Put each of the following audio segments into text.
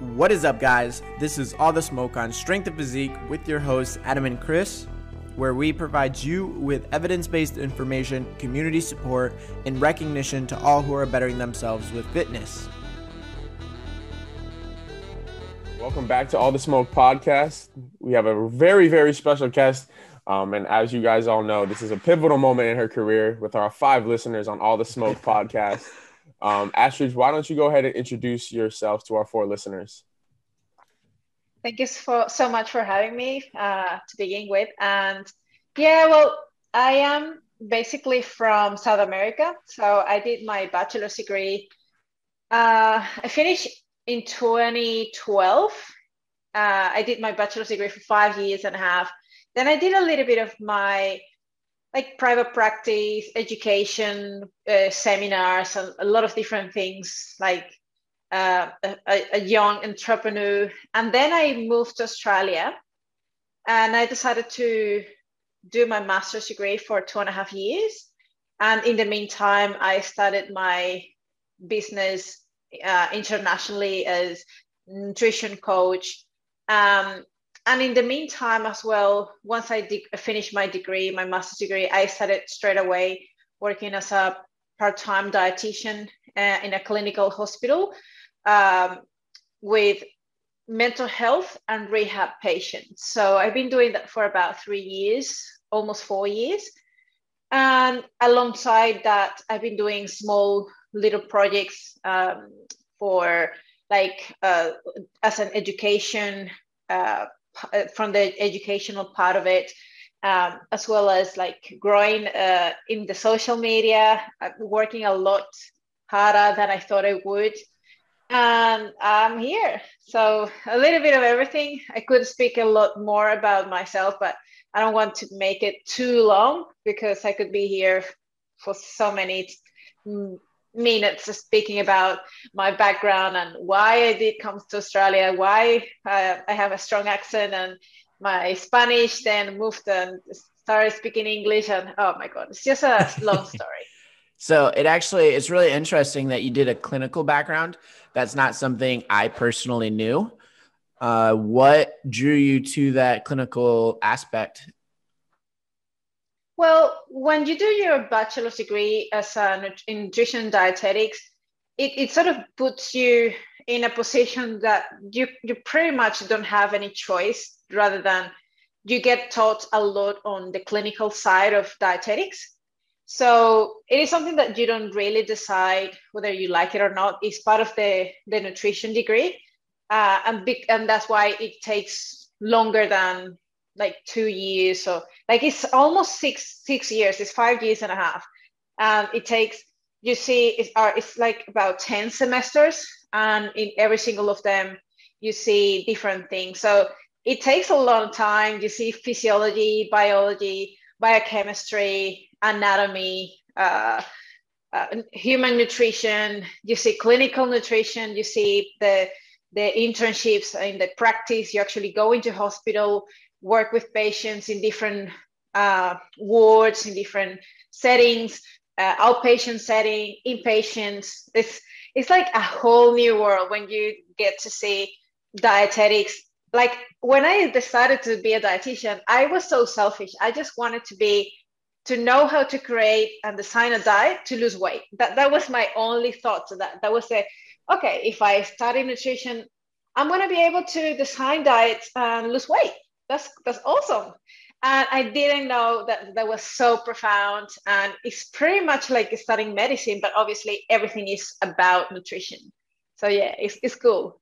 What is up, guys? This is All the Smoke on Strength of Physique with your hosts, Adam and Chris, where we provide you with evidence based information, community support, and recognition to all who are bettering themselves with fitness. Welcome back to All the Smoke podcast. We have a very, very special guest. Um, and as you guys all know, this is a pivotal moment in her career with our five listeners on All the Smoke podcast. Um, Astrid, why don't you go ahead and introduce yourself to our four listeners? Thank you for, so much for having me uh, to begin with. And yeah, well, I am basically from South America. So I did my bachelor's degree. Uh, I finished in 2012. Uh, I did my bachelor's degree for five years and a half. Then I did a little bit of my like private practice, education, uh, seminars, a, a, lot of different things like uh, a, a, young entrepreneur. And then I moved to Australia and I decided to do my master's degree for two and a half years. And in the meantime, I started my business uh, internationally as nutrition coach. Um, and in the meantime as well once i de- finished my degree my master's degree i started straight away working as a part-time dietitian uh, in a clinical hospital um, with mental health and rehab patients. So i've been doing that for about three years almost four years. And alongside that i've been doing small little projects um, for like uh, as an education uh, from the educational part of it, um, as well as like growing uh, in the social media, uh, working a lot harder than I thought I would. And I'm here. So a little bit of everything. I could speak a lot more about myself, but I don't want to make it too long because I could be here for so many mm, minutes speaking about my background and why I did come to Australia, why uh, I have a strong accent and my Spanish, then moved and started speaking English. And oh my God, it's just a long story. so it actually, it's really interesting that you did a clinical background. That's not something I personally knew. Uh, what drew you to that clinical aspect well, when you do your bachelor's degree as a nutrition dietetics, it, it sort of puts you in a position that you, you pretty much don't have any choice rather than you get taught a lot on the clinical side of dietetics. So it is something that you don't really decide whether you like it or not. It's part of the, the nutrition degree. Uh, and, and that's why it takes longer than like two years so like it's almost six six years it's five years and a half. And it takes you see it's, uh, it's like about 10 semesters and in every single of them you see different things. So it takes a long time. You see physiology biology biochemistry anatomy uh, uh, human nutrition. You see clinical nutrition. You see the the internships in the practice. You actually go into hospital work with patients in different uh, wards, in different settings, uh, outpatient setting, inpatients. It's, it's like a whole new world when you get to see dietetics. Like when I decided to be a dietitian, I was so selfish. I just wanted to be to know how to create and design a diet to lose weight. That that was my only thought to that. That was a okay, if I study nutrition, I'm gonna be able to design diets and lose weight that's that's awesome. And i didn't know that that was so profound. And it's pretty much like studying medicine but obviously everything is about nutrition. So yeah it's, it's cool.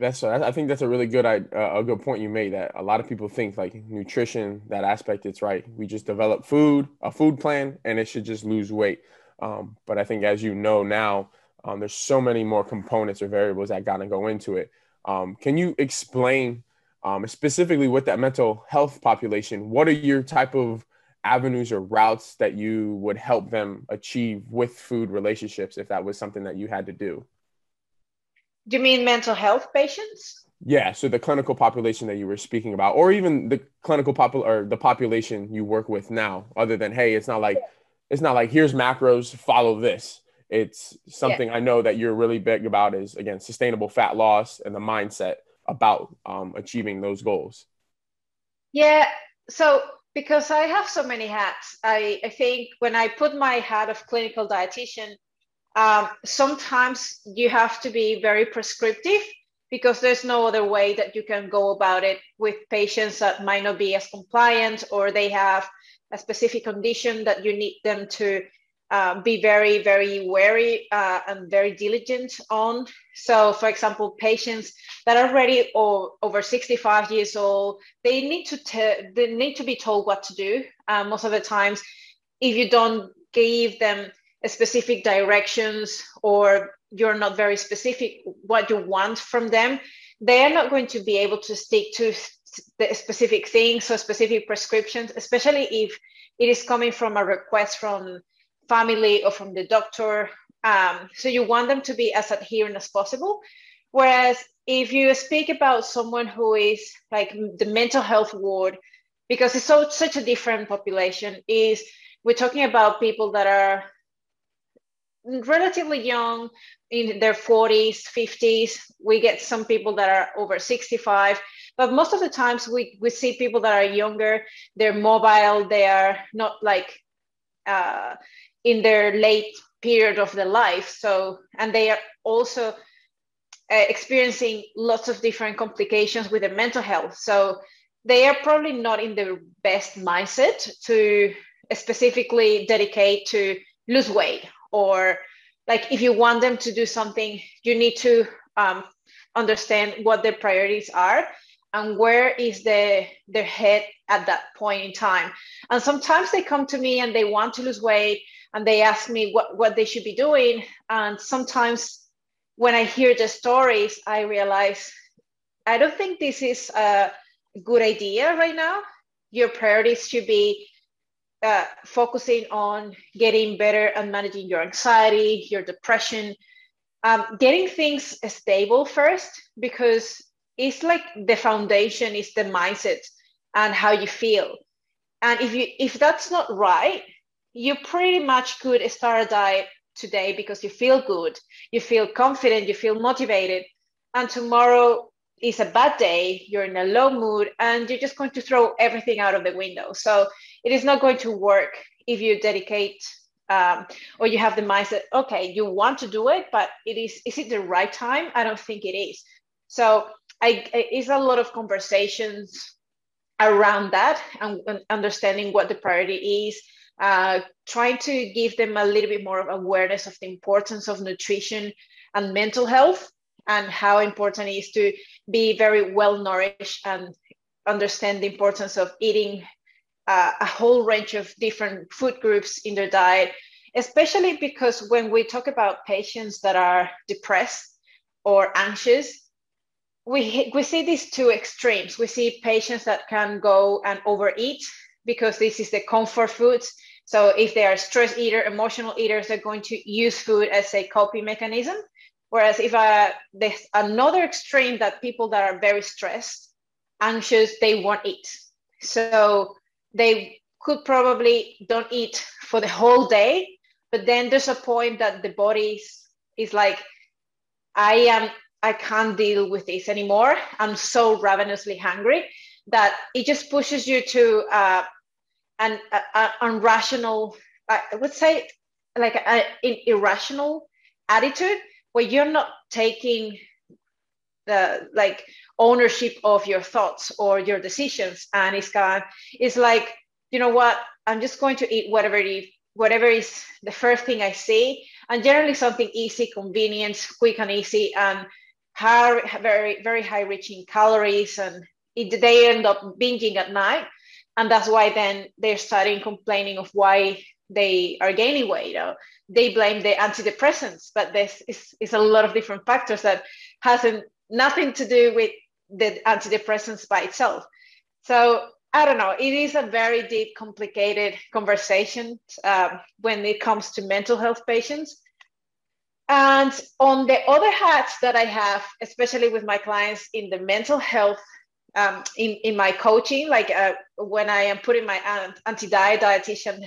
That's I think that's a really good uh, a good point you made that a lot of people think like nutrition that aspect it's right. We just develop food a food plan and it should just lose weight. Um, but I think as you know now um, there's so many more components or variables that gotta go into it. Um, can you explain um, specifically with that mental health population, what are your type of avenues or routes that you would help them achieve with food relationships if that was something that you had to do? Do you mean mental health patients? Yeah, so the clinical population that you were speaking about, or even the clinical popul or the population you work with now, other than hey, it's not like it's not like here's macros, follow this. it's something yeah. I know that you're really big about is again sustainable fat loss and the mindset about um, achieving those goals. Yeah. So because I have so many hats, I, I think when I put my hat of clinical dietitian, um, sometimes you have to be very prescriptive because there's no other way that you can go about it with patients that might not be as compliant or they have a specific condition that you need them to uh, be very, very wary uh, and very diligent on. So, for example, patients that are already or over 65 years old, they need to te- they need to be told what to do. Uh, most of the times, if you don't give them specific directions or you're not very specific what you want from them, they are not going to be able to stick to the specific things or specific prescriptions, especially if it is coming from a request from family or from the doctor. Um, so you want them to be as adherent as possible. Whereas if you speak about someone who is like the mental health ward, because it's so such a different population, is we're talking about people that are relatively young in their 40s 50s we get some people that are over 65 but most of the times we, we see people that are younger they're mobile they are not like uh, in their late period of their life. So and they are also uh, experiencing lots of different complications with their mental health. So they are probably not in the best mindset to specifically dedicate to lose weight or like if you want them to do something you need to um, understand what their priorities are and where is the their head at that point in time. And sometimes they come to me and they want to lose weight and they ask me what, what they should be doing. And sometimes when i hear the stories i realize i don't think this is a good idea right now. Your priorities should be uh, focusing on getting better and managing your anxiety your depression um, getting things stable first because it's like the foundation is the mindset and how you feel. And if you if that's not right you pretty much could start a diet today because you feel good you feel confident you feel motivated and tomorrow is a bad day you're in a low mood and you're just going to throw everything out of the window. So it is not going to work if you dedicate um, or you have the mindset okay you want to do it but it is is it the right time? I don't think it is. So I, it's a lot of conversations around that and, and understanding what the priority is, uh, trying to give them a little bit more of awareness of the importance of nutrition and mental health and how important it is to be very well nourished and understand the importance of eating uh, a whole range of different food groups in their diet, especially because when we talk about patients that are depressed or anxious, we we see these two extremes. We see patients that can go and overeat because this is the comfort food. So if they are stress eater, emotional eaters, they're going to use food as a coping mechanism. Whereas if uh, there's another extreme that people that are very stressed, anxious, they won't eat. So they could probably don't eat for the whole day, but then there's a point that the body is, is like, I am I can't deal with this anymore. I'm so ravenously hungry that it just pushes you to uh, an a, a irrational, I would say, like an irrational attitude where you're not taking the like ownership of your thoughts or your decisions, and it's kind, it's like you know what, I'm just going to eat whatever whatever is the first thing I see, and generally something easy, convenient, quick and easy, and high, very very high rich in calories, and it, they end up binging at night, and that's why then they're starting complaining of why they are gaining weight. Or they blame the antidepressants, but this is, is a lot of different factors that hasn't nothing to do with the antidepressants by itself. So I don't know. It is a very deep, complicated conversation um, when it comes to mental health patients. And on the other hats that I have, especially with my clients in the mental health, um, in, in my coaching, like uh, when I am putting my anti-diet dietitian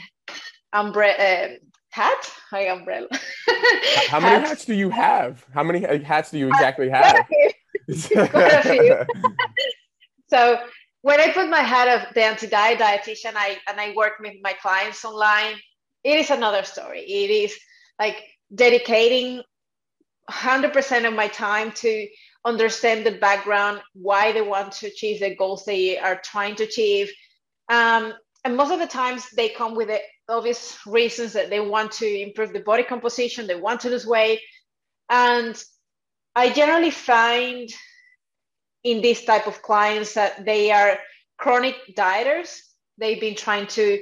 umbre- uh, hat, my umbrella. How many hats. hats do you have? How many hats do you exactly have? so when I put my hat of the anti-diet dietitian, I and I work with my clients online, it is another story. It is like dedicating 100% of my time to understand the background, why they want to achieve the goals they are trying to achieve. Um, and most of the times they come with the obvious reasons that they want to improve the body composition, they want to lose weight. And I generally find in this type of clients that they are chronic dieters. They've been trying to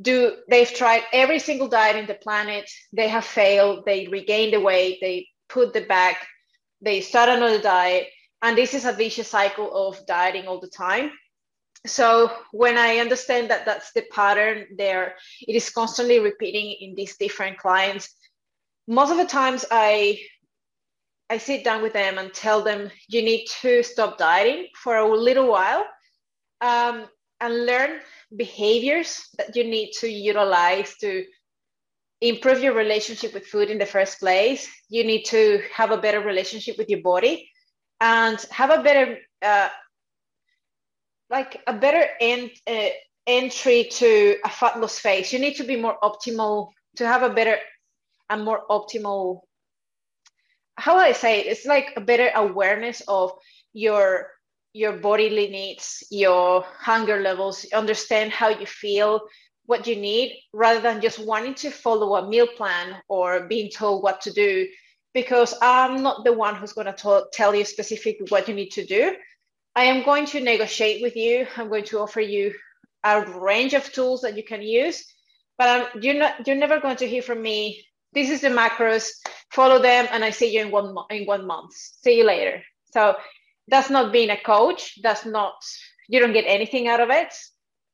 do, they've tried every single diet in the planet. They have failed. They regain the weight. They put the back. They start another diet. And this is a vicious cycle of dieting all the time. So when I understand that that's the pattern there, it is constantly repeating in these different clients. Most of the times I I sit down with them and tell them you need to stop dieting for a little while um, and learn behaviors that you need to utilize to improve your relationship with food in the first place. You need to have a better relationship with your body and have a better, uh, like a better end, uh, entry to a fat loss phase. You need to be more optimal to have a better and more optimal how I say it? It's like a better awareness of your your bodily needs, your hunger levels, understand how you feel, what you need, rather than just wanting to follow a meal plan or being told what to do. Because I'm not the one who's going to tell you specifically what you need to do. I am going to negotiate with you. I'm going to offer you a range of tools that you can use, but I'm, you're not. You're never going to hear from me this is the macros follow them and i see you in one in one month see you later so that's not being a coach that's not you don't get anything out of it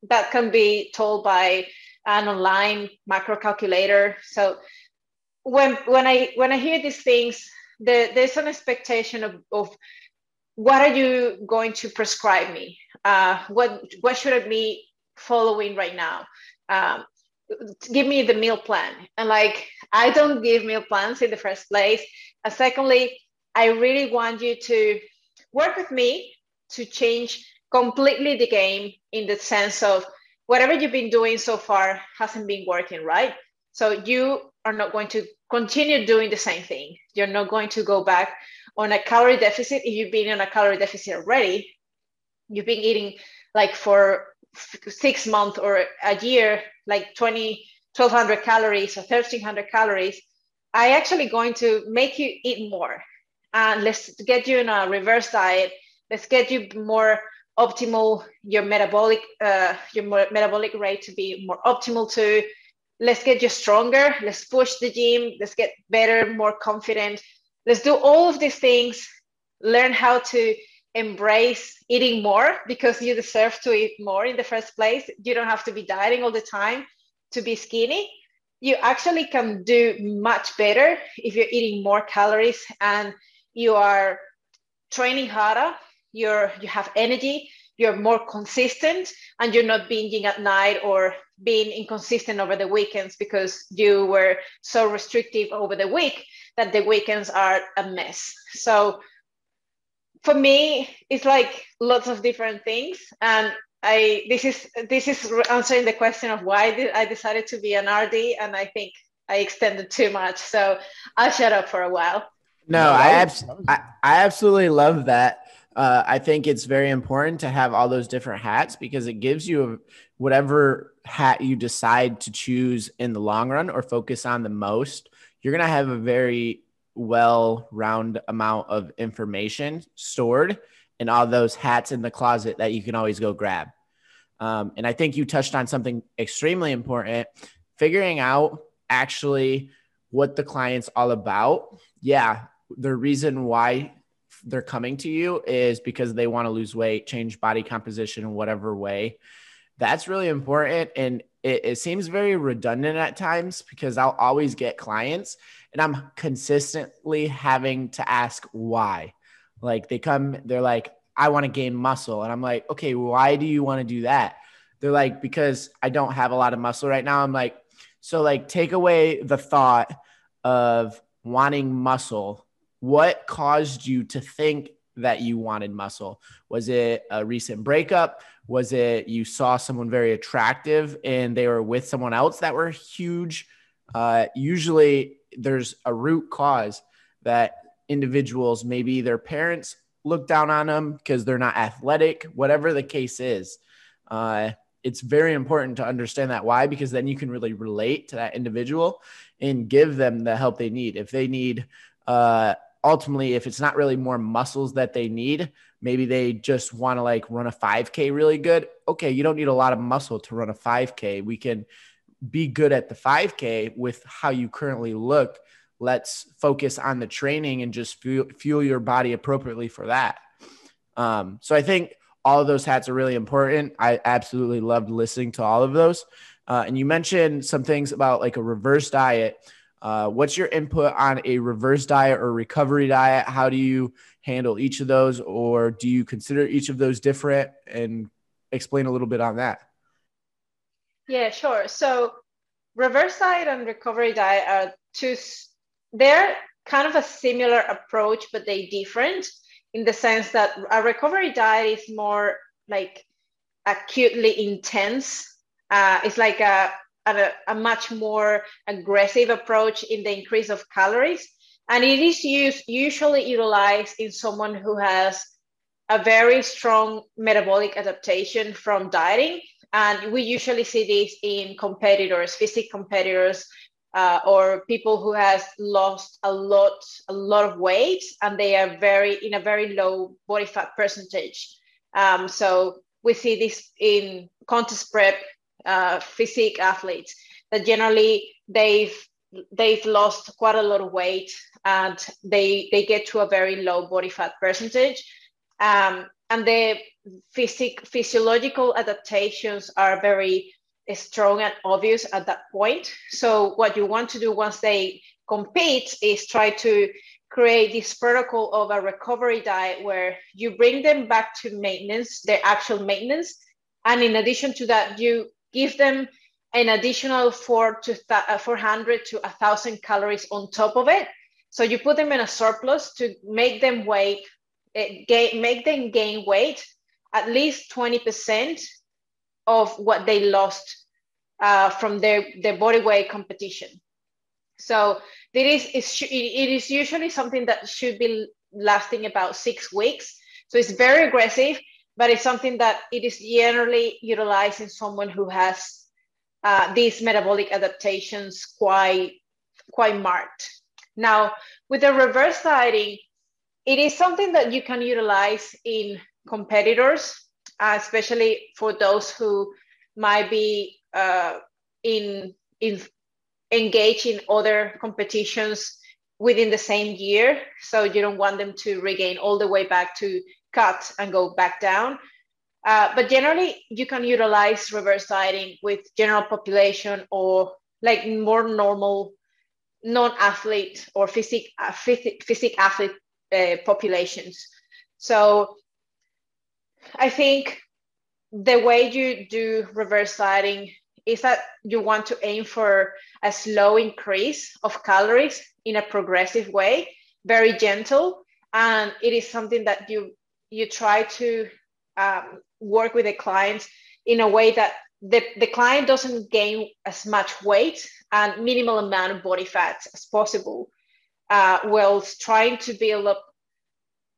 that can be told by an online macro calculator. So when when i when i hear these things the, there's an expectation of, of what are you going to prescribe me? Uh, what what should i be following right now? Um, give me the meal plan. And like i don't give meal plans in the first place. And secondly i really want you to work with me to change completely the game in the sense of whatever you've been doing so far hasn't been working right so you are not going to continue doing the same thing you're not going to go back on a calorie deficit if you've been on a calorie deficit already you've been eating like for six months or a year, like 20, 1200 calories or 1300 calories, I actually going to make you eat more. And let's get you in a reverse diet. Let's get you more optimal, your metabolic, uh, your metabolic rate to be more optimal too. Let's get you stronger. Let's push the gym. Let's get better, more confident. Let's do all of these things. Learn how to embrace eating more because you deserve to eat more in the first place. You don't have to be dieting all the time to be skinny. You actually can do much better if you're eating more calories and you are training harder, you're you have energy, you're more consistent and you're not binging at night or being inconsistent over the weekends because you were so restrictive over the week that the weekends are a mess. So for me, it's like lots of different things. And I this is this is answering the question of why did I decided to be an RD, and I think I extended too much. So I'll shut up for a while. No, I, abs- I, I absolutely love that. Uh, I think it's very important to have all those different hats because it gives you whatever hat you decide to choose in the long run or focus on the most. You're going to have a very well round amount of information stored in all those hats in the closet that you can always go grab. Um, and I think you touched on something extremely important figuring out actually what the client's all about. Yeah, the reason why they're coming to you is because they want to lose weight, change body composition in whatever way. That's really important. And it, it seems very redundant at times because I'll always get clients and I'm consistently having to ask why. Like they come, they're like, I want to gain muscle. And I'm like, okay, why do you want to do that? They're like, because I don't have a lot of muscle right now. I'm like, So, like, take away the thought of wanting muscle. What caused you to think that you wanted muscle? Was it a recent breakup? Was it you saw someone very attractive and they were with someone else that were huge? Uh, usually, there's a root cause that individuals, maybe their parents look down on them because they're not athletic, whatever the case is. Uh, it's very important to understand that why because then you can really relate to that individual and give them the help they need if they need uh, ultimately if it's not really more muscles that they need maybe they just want to like run a 5k really good okay you don't need a lot of muscle to run a 5k we can be good at the 5k with how you currently look let's focus on the training and just fuel, fuel your body appropriately for that. Um, so I think all of those hats are really important. I absolutely loved listening to all of those. Uh, and you mentioned some things about like a reverse diet. Uh, what's your input on a reverse diet or recovery diet? How do you handle each of those, or do you consider each of those different? And explain a little bit on that. Yeah, sure. So, reverse diet and recovery diet are two they're kind of a similar approach, but they're different in the sense that a recovery diet is more like acutely intense. Uh, it's like a, a, a much more aggressive approach in the increase of calories. And it is used, usually utilized in someone who has a very strong metabolic adaptation from dieting. And we usually see this in competitors, physique competitors uh, or people who has lost a lot a lot of weight and they are very in a very low body fat percentage um, so we see this in contest prep uh, physique athletes that generally they've they've lost quite a lot of weight and they they get to a very low body fat percentage um, and the physic, physiological adaptations are very strong and obvious at that point. So what you want to do once they compete is try to create this protocol of a recovery diet where you bring them back to maintenance, their actual maintenance. And in addition to that, you give them an additional four to th- uh, 400 to 1,000 calories on top of it. So you put them in a surplus to make them weight, uh, gain, make them gain weight at least 20% of what they lost uh, from their, their body weight competition. So it is, it is usually something that should be lasting about six weeks. So it's very aggressive, but it's something that it is generally utilized in someone who has uh, these metabolic adaptations quite, quite marked. Now, with the reverse dieting, it is something that you can utilize in competitors, uh, especially for those who might be uh, in in engage in other competitions within the same year. So you don't want them to regain all the way back to cut and go back down. Uh, but generally, you can utilize reverse dieting with general population or like more normal non-athlete or physique, uh, physique, athlete uh, populations. So I think the way you do reverse dieting is that you want to aim for a slow increase of calories in a progressive way, very gentle, and it is something that you you try to um, work with the clients in a way that the, the client doesn't gain as much weight and minimal amount of body fat as possible, uh, whilst trying to build up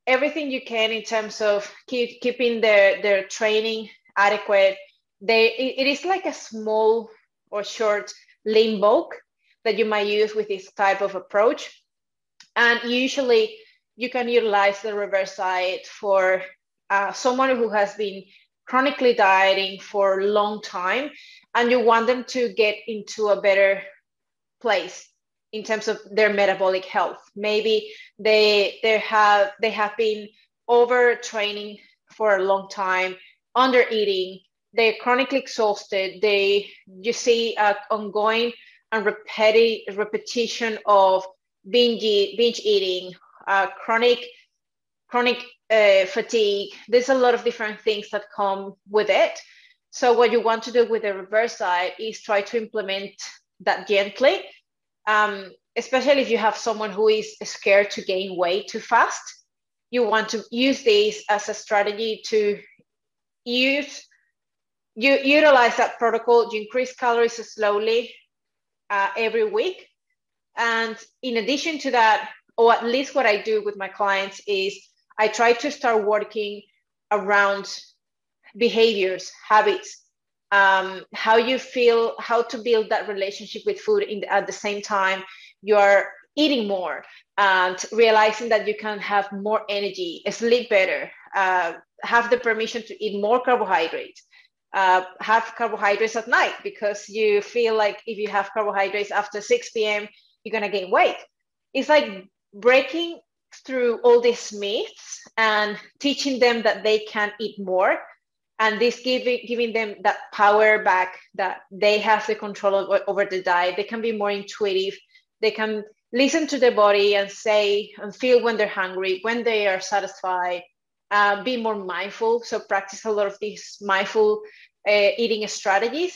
everything you can in terms of keep, keeping their, their training adequate. They it is like a small or short lean bulk that you might use with this type of approach. And usually you can utilize the reverse diet for uh, someone who has been chronically dieting for a long time and you want them to get into a better place in terms of their metabolic health maybe they they have they have been overtraining for a long time under eating, they're chronically exhausted. They you see uh, ongoing and repetitive repetition of binge binge eating, uh, chronic chronic uh, fatigue. There's a lot of different things that come with it. So what you want to do with the reverse diet is try to implement that gently. Um, especially if you have someone who is scared to gain weight too fast, you want to use this as a strategy to use you utilize that protocol. You increase calories slowly uh, every week, and in addition to that, or at least what I do with my clients is I try to start working around behaviors, habits, um, how you feel, how to build that relationship with food in the, at the same time you are eating more and realizing that you can have more energy, sleep better, uh, have the permission to eat more carbohydrates, uh, have carbohydrates at night because you feel like if you have carbohydrates after 6 p.m., you're to gain weight. It's like breaking through all these myths and teaching them that they can eat more. And this giving giving them that power back that they have the control over, over the diet. They can be more intuitive. They can listen to their body and say and feel when they're hungry when they are satisfied uh, be more mindful. So practice a lot of these mindful uh, eating strategies.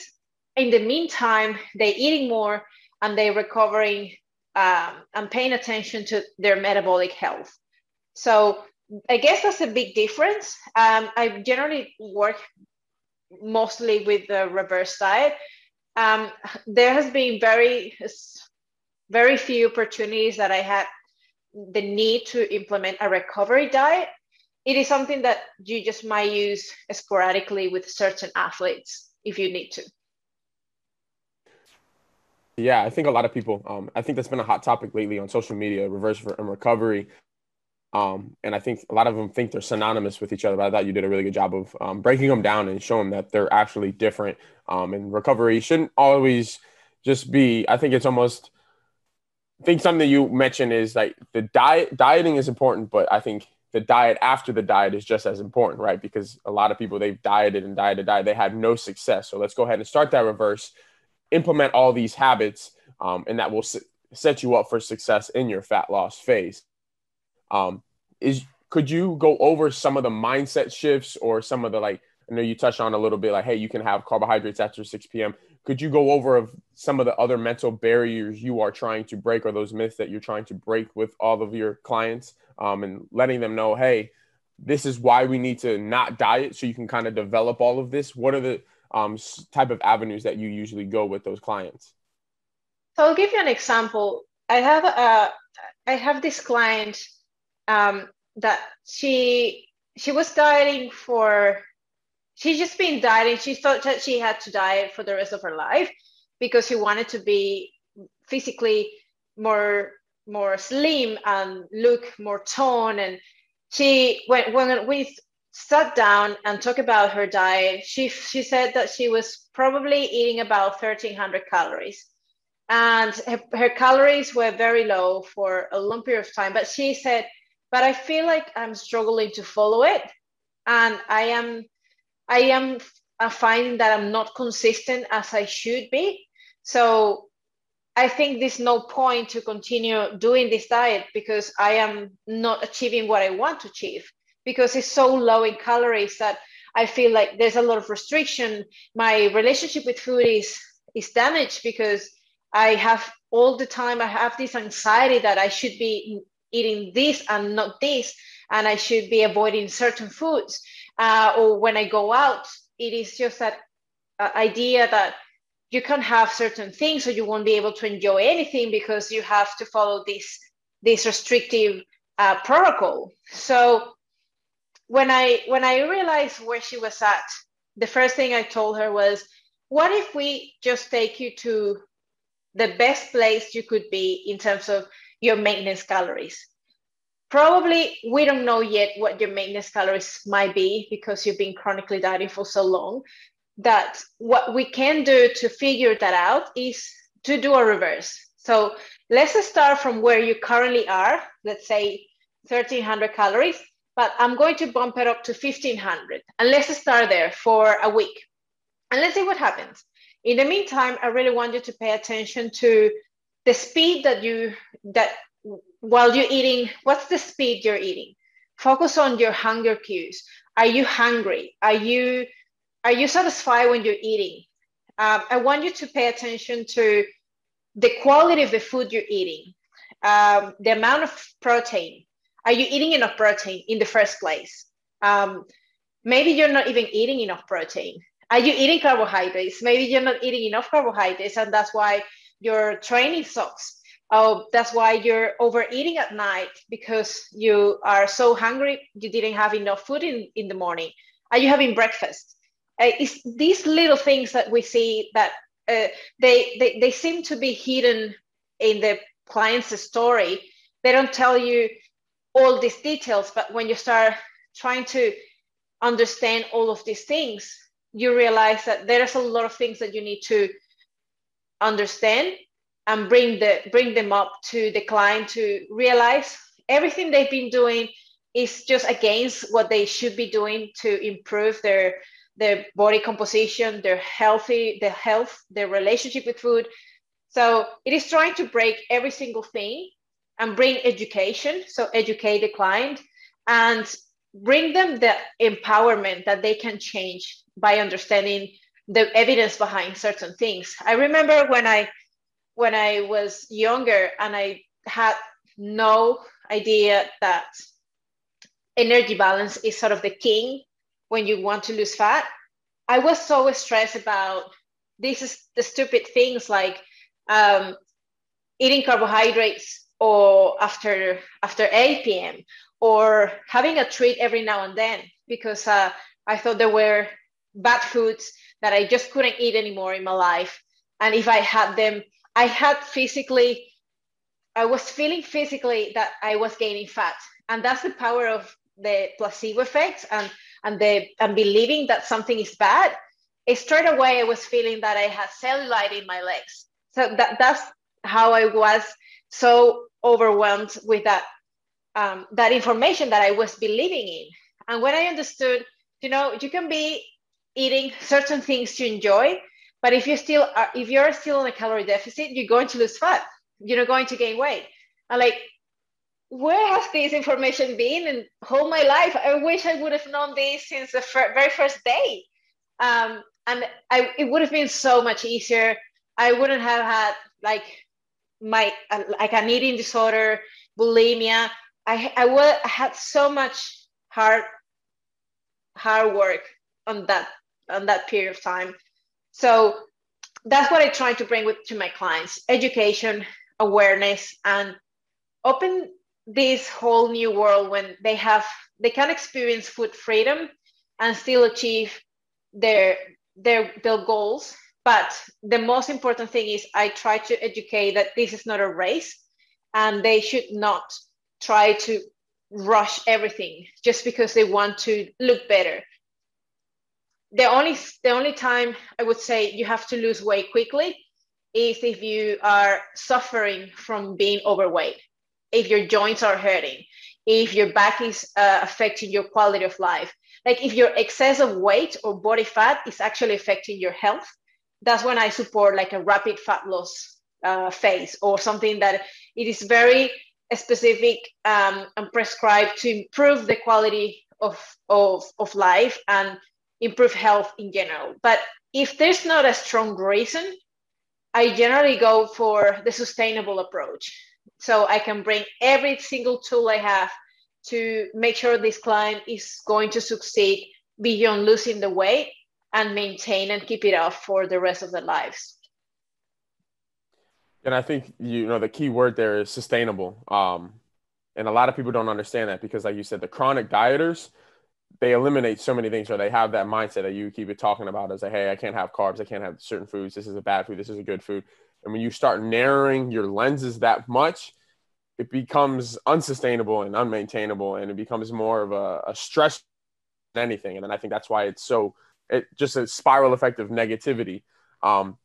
In the meantime they're eating more and they're recovering um, and paying attention to their metabolic health so I guess that's a big difference. Um, I generally work mostly with the reverse diet. Um, there has been very, very few opportunities that I had the need to implement a recovery diet. It is something that you just might use sporadically with certain athletes if you need to. Yeah, I think a lot of people. Um, I think that's been a hot topic lately on social media: reverse and recovery. Um, and I think a lot of them think they're synonymous with each other. But I thought you did a really good job of um, breaking them down and showing that they're actually different. Um, and recovery shouldn't always just be. I think it's almost. I think something you mentioned is like the diet. Dieting is important, but I think the diet after the diet is just as important, right? Because a lot of people they've dieted and dieted, dieted, they had no success. So let's go ahead and start that reverse, implement all these habits, um, and that will set you up for success in your fat loss phase. Um, is could you go over some of the mindset shifts or some of the like? I know you touched on a little bit, like, hey, you can have carbohydrates after 6 p.m. Could you go over of some of the other mental barriers you are trying to break, or those myths that you're trying to break with all of your clients, um, and letting them know, hey, this is why we need to not diet, so you can kind of develop all of this. What are the um, type of avenues that you usually go with those clients? So I'll give you an example. I have a, I have this client um, that she she was dieting for she's just been dieting she thought that she had to diet for the rest of her life because she wanted to be physically more more slim and look more toned and she when when we sat down and talked about her diet. She she said that she was probably eating about 1300 calories. And her, her calories were very low for a long period of time but she said but I feel like I'm struggling to follow it, and I am, I am finding that I'm not consistent as I should be. So I think there's no point to continue doing this diet because I am not achieving what I want to achieve because it's so low in calories that I feel like there's a lot of restriction. My relationship with food is is damaged because I have all the time I have this anxiety that I should be eating this and not this, and I should be avoiding certain foods. Uh, or when I go out, it is just that uh, idea that you can't have certain things or you won't be able to enjoy anything because you have to follow this this restrictive uh, protocol. So when I when I realized where she was at, the first thing I told her was, "What if we just take you to the best place you could be in terms of your maintenance calories. Probably we don't know yet what your maintenance calories might be because you've been chronically dieting for so long. That what we can do to figure that out is to do a reverse. So let's start from where you currently are, let's say 1300 calories, but I'm going to bump it up to 1500. And let's start there for a week. And let's see what happens. In the meantime, I really want you to pay attention to the speed that you that while you're eating what's the speed you're eating focus on your hunger cues are you hungry are you are you satisfied when you're eating um, i want you to pay attention to the quality of the food you're eating, um, the amount of protein. Are you eating enough protein in the first place? Um, maybe you're not even eating enough protein. Are you eating carbohydrates? Maybe you're not eating enough carbohydrates, and that's why your training sucks. Oh, that's why you're overeating at night because you are so hungry. You didn't have enough food in, in the morning. Are you having breakfast? Uh, it's these little things that we see that uh, they, they they seem to be hidden in the client's story. They don't tell you all these details, but when you start trying to understand all of these things, you realize that there's a lot of things that you need to understand and bring the bring them up to the client to realize everything they've been doing is just against what they should be doing to improve their their body composition, their healthy, their health, their relationship with food. So it is trying to break every single thing and bring education. So educate the client and bring them the empowerment that they can change by understanding the evidence behind certain things. I remember when I when I was younger and I had no idea that energy balance is sort of the king when you want to lose fat. I was so stressed about this is the stupid things like um, eating carbohydrates or after after 8 p.m. or having a treat every now and then because uh, I thought there were bad foods that I just couldn't eat anymore in my life. And if I had them, I had physically, I was feeling physically that I was gaining fat. And that's the power of the placebo effect and, and the and believing that something is bad. Straight away I was feeling that I had cellulite in my legs. So that, that's how I was so overwhelmed with that um, that information that I was believing in. And when I understood, you know, you can be eating certain things to enjoy, but if you still are, if you're still in a calorie deficit, you're going to lose fat. You're not going to gain weight. And like, where has this information been in all my life? I wish I would have known this since the fir- very first day. Um, and I, it would have been so much easier. I wouldn't have had like my uh, like an eating disorder, bulimia. I I, I had so much hard hard work on that on that period of time so that's what I try to bring with to my clients: education, awareness, and open this whole new world when they have they can experience food freedom and still achieve their their their goals. But the most important thing is I try to educate that this is not a race, and they should not try to rush everything just because they want to look better the only the only time I would say you have to lose weight quickly is if you are suffering from being overweight, if your joints are hurting, if your back is uh, affecting your quality of life, like if your excess of weight or body fat is actually affecting your health. That's when I support like a rapid fat loss uh, phase or something that it is very specific um, and prescribed to improve the quality of, of, of life and improve health in general. But if there's not a strong reason, I generally go for the sustainable approach. So I can bring every single tool I have to make sure this client is going to succeed beyond losing the weight and maintain and keep it off for the rest of their lives. And I think you know the key word there is sustainable. Um, and a lot of people don't understand that because, like you said, the chronic dieters they eliminate so many things or they have that mindset that you keep it talking about as a hey i can't have carbs i can't have certain foods this is a bad food this is a good food and when you start narrowing your lenses that much it becomes unsustainable and unmaintainable and it becomes more of a, a stress than anything and then i think that's why it's so it just a spiral effect of negativity. Um,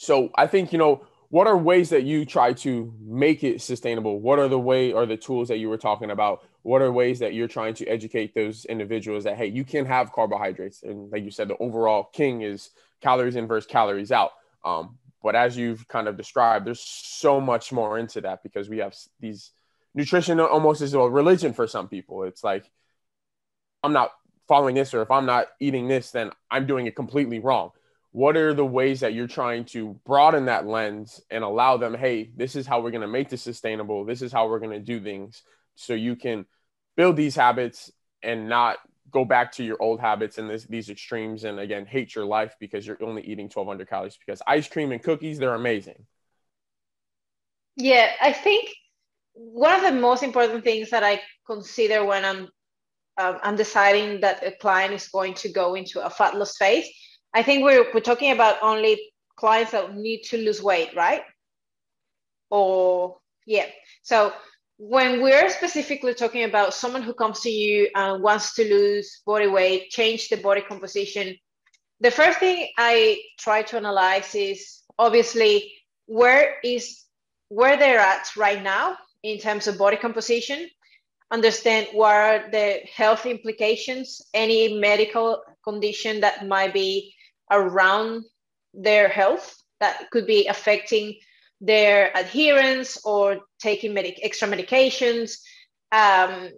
so i think you know what are ways that you try to make it sustainable? What are the way or the tools that you were talking about? What are ways that you're trying to educate those individuals that hey you can have carbohydrates? And like you said the overall king is calories in versus calories out. Um, but as you've kind of described there's so much more into that because we have these nutrition almost is a religion for some people. It's like i'm not following this or if i'm not eating this then i'm doing it completely wrong. What are the ways that you're trying to broaden that lens and allow them hey this is how we're going to make this sustainable this is how we're going to do things so you can build these habits and not go back to your old habits and this, these extremes and again hate your life because you're only eating 1200 calories because ice cream and cookies they're amazing. Yeah i think one of the most important things that i consider when i'm um, i'm deciding that a client is going to go into a fat loss phase. I think we're, we're talking about only clients that need to lose weight right? Or yeah. So when we're specifically talking about someone who comes to you and wants to lose body weight, change the body composition, the first thing I try to analyze is obviously where is where they're at right now in terms of body composition, understand what are the health implications, any medical condition that might be around their health that could be affecting their adherence or taking medic- extra medications, um,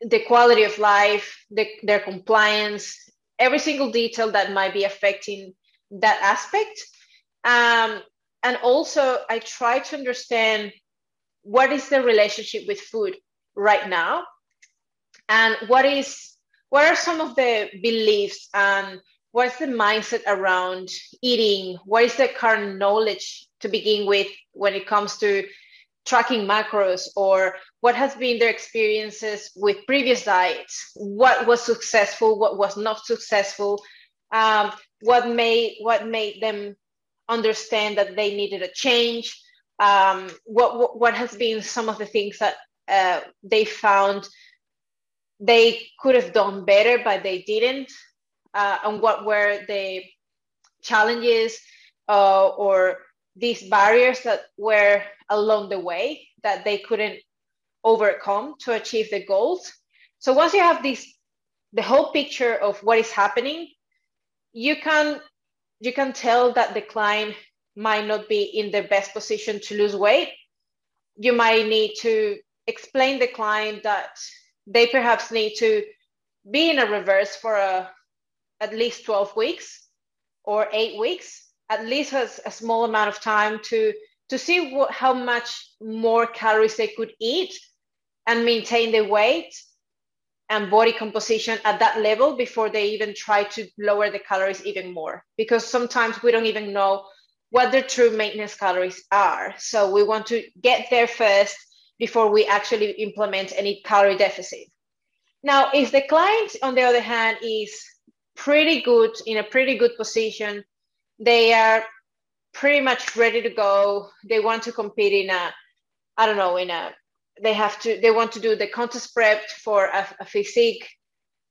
the quality of life, the, their compliance, every single detail that might be affecting that aspect. Um, and also, I try to understand what is the relationship with food right now, and what is what are some of the beliefs and what's the mindset around eating? What is the current knowledge to begin with when it comes to tracking macros? Or what has been their experiences with previous diets? What was successful? What was not successful? Um, what made what made them understand that they needed a change? Um, what, what, what has been some of the things that uh, they found they could have done better but they didn't uh, and what were the challenges uh, or these barriers that were along the way that they couldn't overcome to achieve the goals. So once you have this, the whole picture of what is happening, you can you can tell that the client might not be in the best position to lose weight. You might need to explain the client that they perhaps need to be in a reverse for a, at least 12 weeks or eight weeks at least has a small amount of time to to see what, how much more calories they could eat and maintain their weight and body composition at that level before they even try to lower the calories even more. Because sometimes we don't even know what their true maintenance calories are. So we want to get there first before we actually implement any calorie deficit now if the client on the other hand is pretty good in a pretty good position they are pretty much ready to go. They want to compete in a, I don't know, in a, they have to, they want to do the contest prep for a, a physique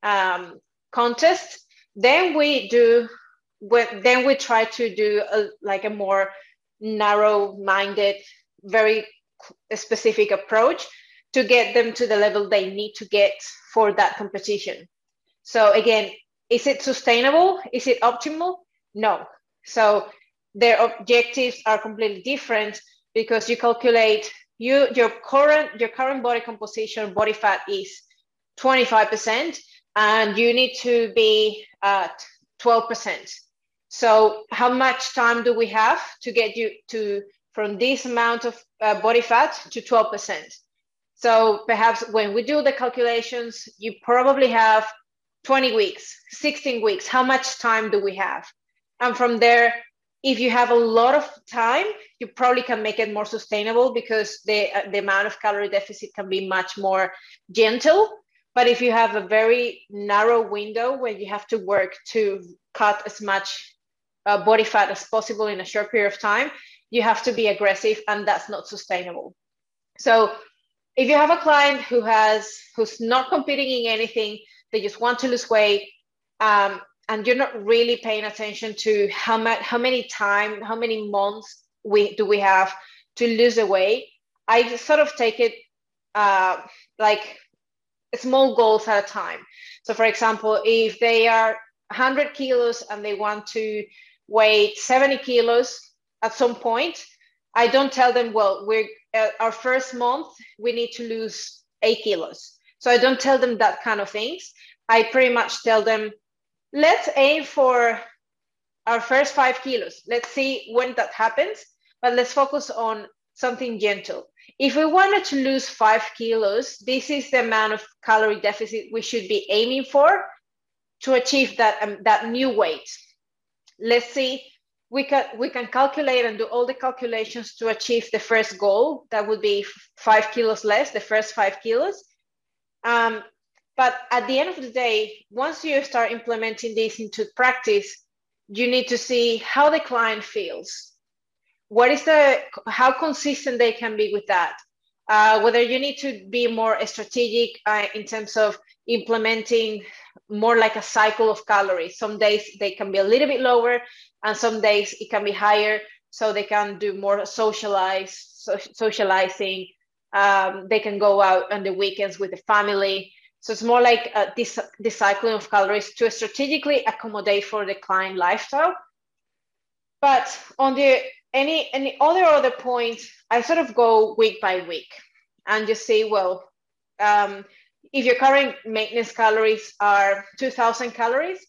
um, contest. Then we do, then we try to do a, like a more narrow-minded, very specific approach to get them to the level they need to get for that competition. So again, is it sustainable? Is it optimal? No, so their objectives are completely different because you calculate you your current your current body composition body fat is 25% and you need to be at 12%. So how much time do we have to get you to from this amount of uh, body fat to 12%? So perhaps when we do the calculations, you probably have 20 weeks, 16 weeks. How much time do we have? And from there, if you have a lot of time, you probably can make it more sustainable because the, uh, the amount of calorie deficit can be much more gentle. But if you have a very narrow window where you have to work to cut as much uh, body fat as possible in a short period of time, you have to be aggressive and that's not sustainable. So if you have a client who has who's not competing in anything, they just want to lose weight, um, and you're not really paying attention to how much how many time how many months we do we have to lose the weight i sort of take it uh, like small goals at a time so for example if they are 100 kilos and they want to weigh 70 kilos at some point i don't tell them well we're uh, our first month we need to lose eight kilos so i don't tell them that kind of things i pretty much tell them let's aim for our first five kilos. Let's see when that happens, but let's focus on something gentle. If we wanted to lose five kilos, this is the amount of calorie deficit we should be aiming for to achieve that, um, that new weight. Let's see, we can, we can calculate and do all the calculations to achieve the first goal. That would be five kilos less, the first five kilos. Um, but at the end of the day, once you start implementing this into practice, you need to see how the client feels. What is the how consistent they can be with that? Uh, whether you need to be more strategic uh, in terms of implementing more like a cycle of calories. Some days they can be a little bit lower, and some days it can be higher, so they can do more socialize, so, socializing. Um, they can go out on the weekends with the family. So it's more like uh, this, this cycling of calories to strategically accommodate for the client lifestyle. But on the any any other other point, I sort of go week by week and just say, well, um, if your current maintenance calories are 2,000 calories,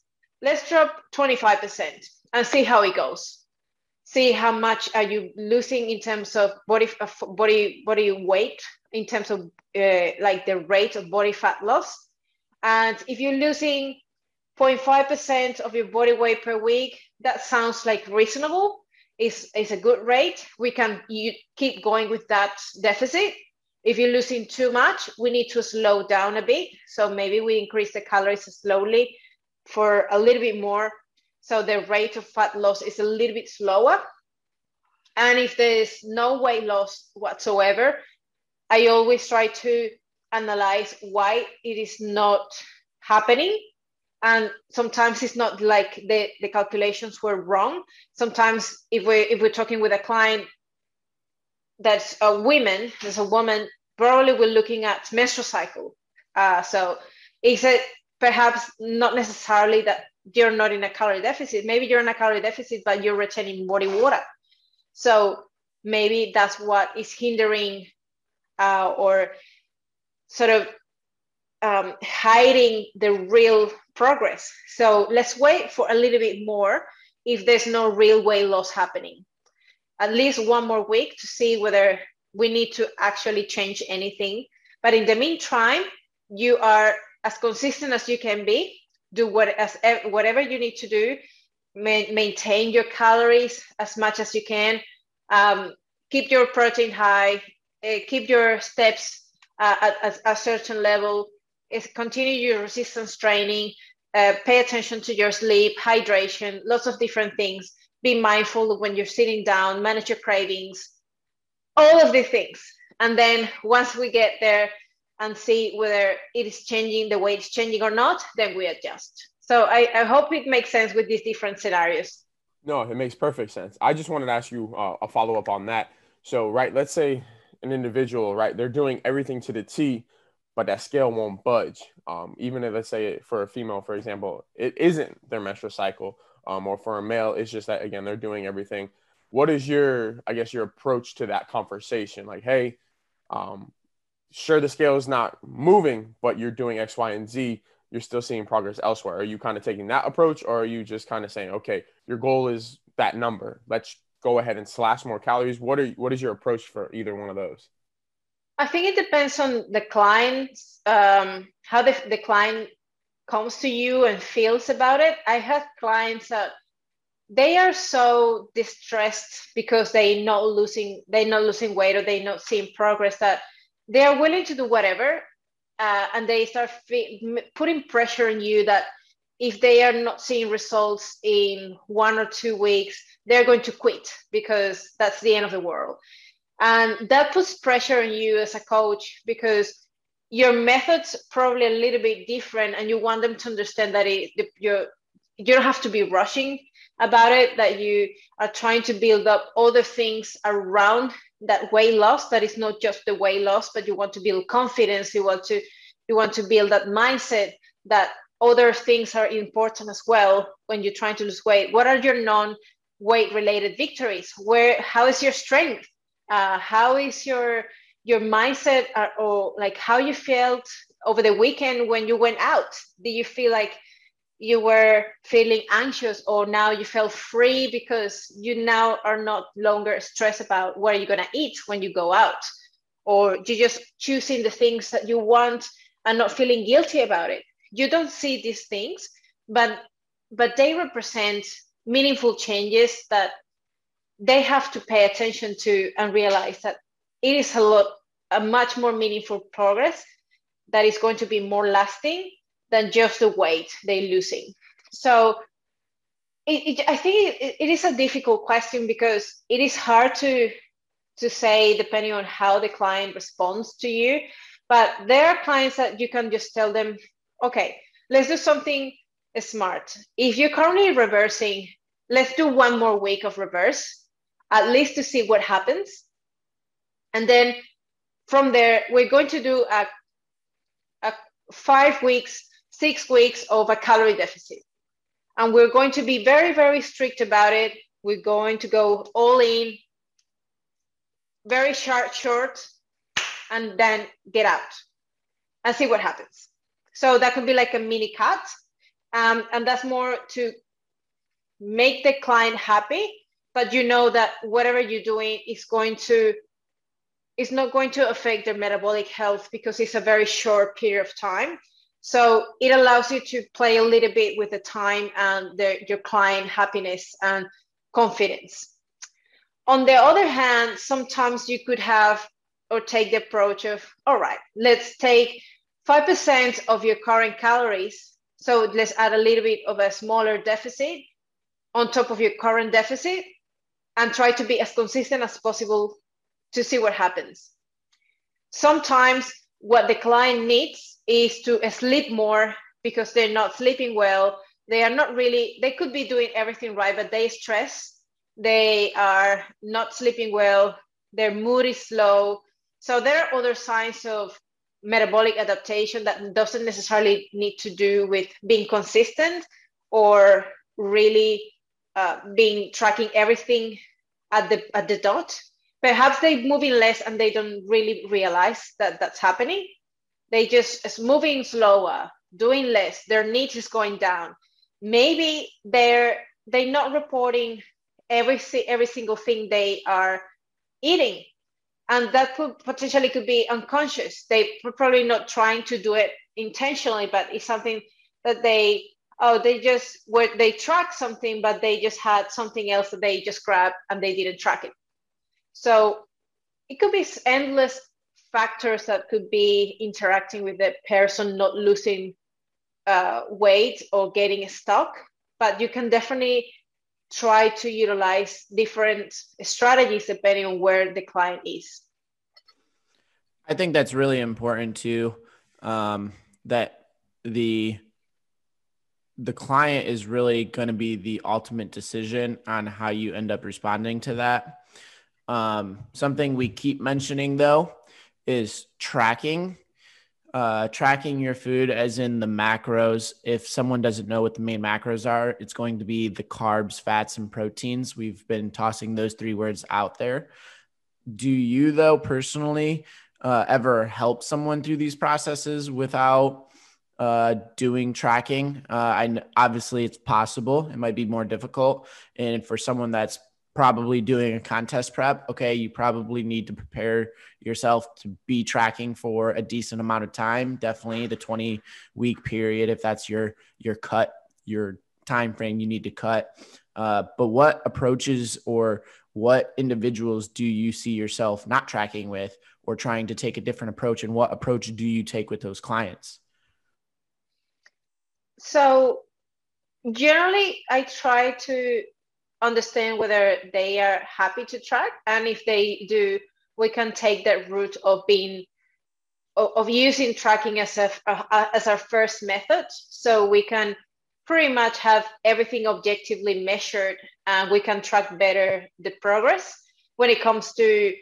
let's drop 25% and see how it goes. See how much are you losing in terms of body body body weight in terms of uh, like the rate of body fat loss. And if you're losing 0.5% of your body weight per week, that sounds like reasonable. Is is a good rate. We can you keep going with that deficit. If you're losing too much, we need to slow down a bit. So maybe we increase the calories slowly for a little bit more. So the rate of fat loss is a little bit slower. And if there's no weight loss whatsoever, I always try to analyze why it is not happening. And sometimes it's not like the, the calculations were wrong. Sometimes if we if we're talking with a client that's a woman, there's a woman, probably we're looking at menstrual cycle. Uh, so is it perhaps not necessarily that you're not in a calorie deficit? Maybe you're in a calorie deficit, but you're retaining body water. So maybe that's what is hindering uh, or sort of um, hiding the real progress. So let's wait for a little bit more if there's no real weight loss happening. At least one more week to see whether we need to actually change anything. But in the meantime, you are as consistent as you can be. Do what as whatever you need to do. Ma- maintain your calories as much as you can. Um, keep your protein high uh, keep your steps uh, at, at, a certain level, is continue your resistance training, uh, pay attention to your sleep, hydration, lots of different things. Be mindful of when you're sitting down, manage your cravings, all of these things. And then once we get there and see whether it is changing the way it's changing or not, then we adjust. So I, I hope it makes sense with these different scenarios. No, it makes perfect sense. I just wanted to ask you uh, a follow up on that. So, right, let's say an individual, right, they're doing everything to the T, but that scale won't budge. Um, even if let's say for a female, for example, it isn't their menstrual cycle, um, or for a male, it's just that again they're doing everything. What is your, I guess, your approach to that conversation? Like, hey, um, sure the scale is not moving, but you're doing X, Y, and Z. You're still seeing progress elsewhere. Are you kind of taking that approach, or are you just kind of saying, okay, your goal is that number. Let's go ahead and slash more calories? What are what is your approach for either one of those? I think it depends on the client, um, how the, the client comes to you and feels about it. I have clients that they are so distressed because they not losing they're not losing weight or they're not seeing progress that they are willing to do whatever uh, and they start putting pressure on you that if they are not seeing results in one or two weeks, they're going to quit because that's the end of the world. And that puts pressure on you as a coach because your methods probably a little bit different and you want them to understand that it, you're, you don't have to be rushing about it, that you are trying to build up other things around that weight loss that is not just the weight loss, but you want to build confidence, you want to you want to build that mindset that other things are important as well when you're trying to lose weight. What are your non weight related victories? Where how is your strength? Uh, how is your your mindset uh, or like how you felt over the weekend when you went out? Do you feel like you were feeling anxious or now you felt free because you now are not longer stressed about what you're going to eat when you go out or you're just choosing the things that you want and not feeling guilty about it you don't see these things but but they represent meaningful changes that they have to pay attention to and realize that it is a lot a much more meaningful progress that is going to be more lasting than just the weight they're losing. So it, it, I think it, it is a difficult question because it is hard to to say depending on how the client responds to you. But there are clients that you can just tell them, okay, let's do something smart. If you're currently reversing, let's do one more week of reverse, at least to see what happens. And then from there, we're going to do a, a five weeks six weeks of a calorie deficit. And we're going to be very, very strict about it. We're going to go all in, very short, short, and then get out and see what happens. So that could be like a mini cut. Um, and that's more to make the client happy, but you know that whatever you're doing is going to is not going to affect their metabolic health because it's a very short period of time. So it allows you to play a little bit with the time and the, your client happiness and confidence. On the other hand, sometimes you could have or take the approach of, all right, let's take 5% of your current calories. So let's add a little bit of a smaller deficit on top of your current deficit and try to be as consistent as possible to see what happens. Sometimes what the client needs is to sleep more because they're not sleeping well. They are not really, they could be doing everything right, but they stress. They are not sleeping well. Their mood is low. So there are other signs of metabolic adaptation that doesn't necessarily need to do with being consistent or really uh, being tracking everything at the at the dot perhaps they're moving less and they don't really realize that that's happening. They just is moving slower doing less their needs is going down. Maybe they're they're not reporting every every single thing they are eating. And that could potentially could be unconscious. They probably not trying to do it intentionally but it's something that they oh they just were they track something but they just had something else that they just grabbed and they didn't track it so it could be endless factors that could be interacting with the person not losing uh, weight or getting stuck, but you can definitely try to utilize different strategies depending on where the client is. I think that's really important too. Um, that the the client is really going to be the ultimate decision on how you end up responding to that. Um, something we keep mentioning though is tracking. Uh, tracking your food as in the macros. If someone doesn't know what the main macros are, it's going to be the carbs, fats, and proteins. We've been tossing those three words out there. Do you, though, personally, uh, ever help someone through these processes without uh, doing tracking? Uh, I obviously it's possible. It might be more difficult, and for someone that's probably doing a contest prep, okay, you probably need to prepare yourself to be tracking for a decent amount of time. Definitely the 20 week period, if that's your your cut, your time frame you need to cut. Uh, but what approaches or what individuals do you see yourself not tracking with or trying to take a different approach and what approach do you take with those clients so generally i try to understand whether they are happy to track and if they do we can take that route of being of, using tracking as a, as our first method. So we can pretty much have everything objectively measured and we can track better the progress. When it comes to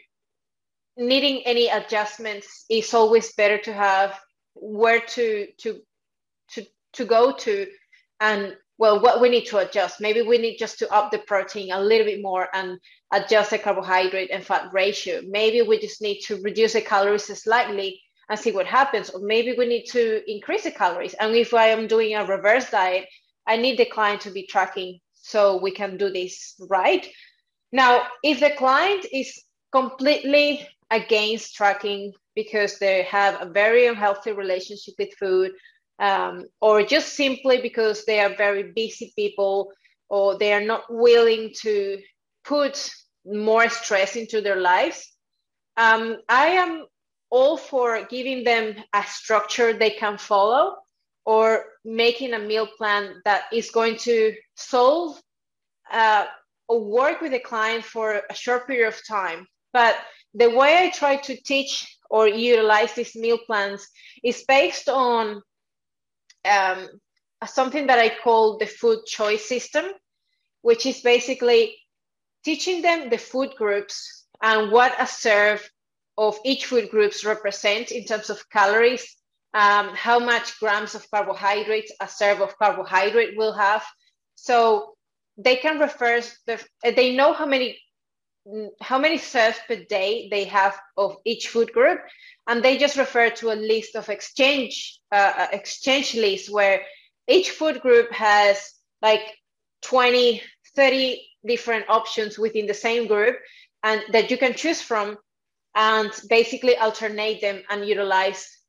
needing any adjustments it's always better to have where to to to to go to and well, what we need to adjust. Maybe we need just to up the protein a little bit more and adjust the carbohydrate and fat ratio. Maybe we just need to reduce the calories slightly and see what happens. Or maybe we need to increase the calories. And if I am doing a reverse diet, I need the client to be tracking so we can do this right. Now, if the client is completely against tracking because they have a very unhealthy relationship with food, um, or just simply because they are very busy people, or they are not willing to put more stress into their lives, um, I am all for giving them a structure they can follow or making a meal plan that is going to solve uh, or work with a client for a short period of time. But the way I try to teach or utilize these meal plans is based on um, something that I call the food choice system, which is basically teaching them the food groups and what a serve of each food groups represent in terms of calories, um, how much grams of carbohydrates a serve of carbohydrate will have. So they can refer, the, they know how many how many serves per day they have of each food group and they just refer to a list of exchange uh, uh exchange lists where each food group has like 20 30 different options within the same group and that you can choose from and basically alternate them and utilize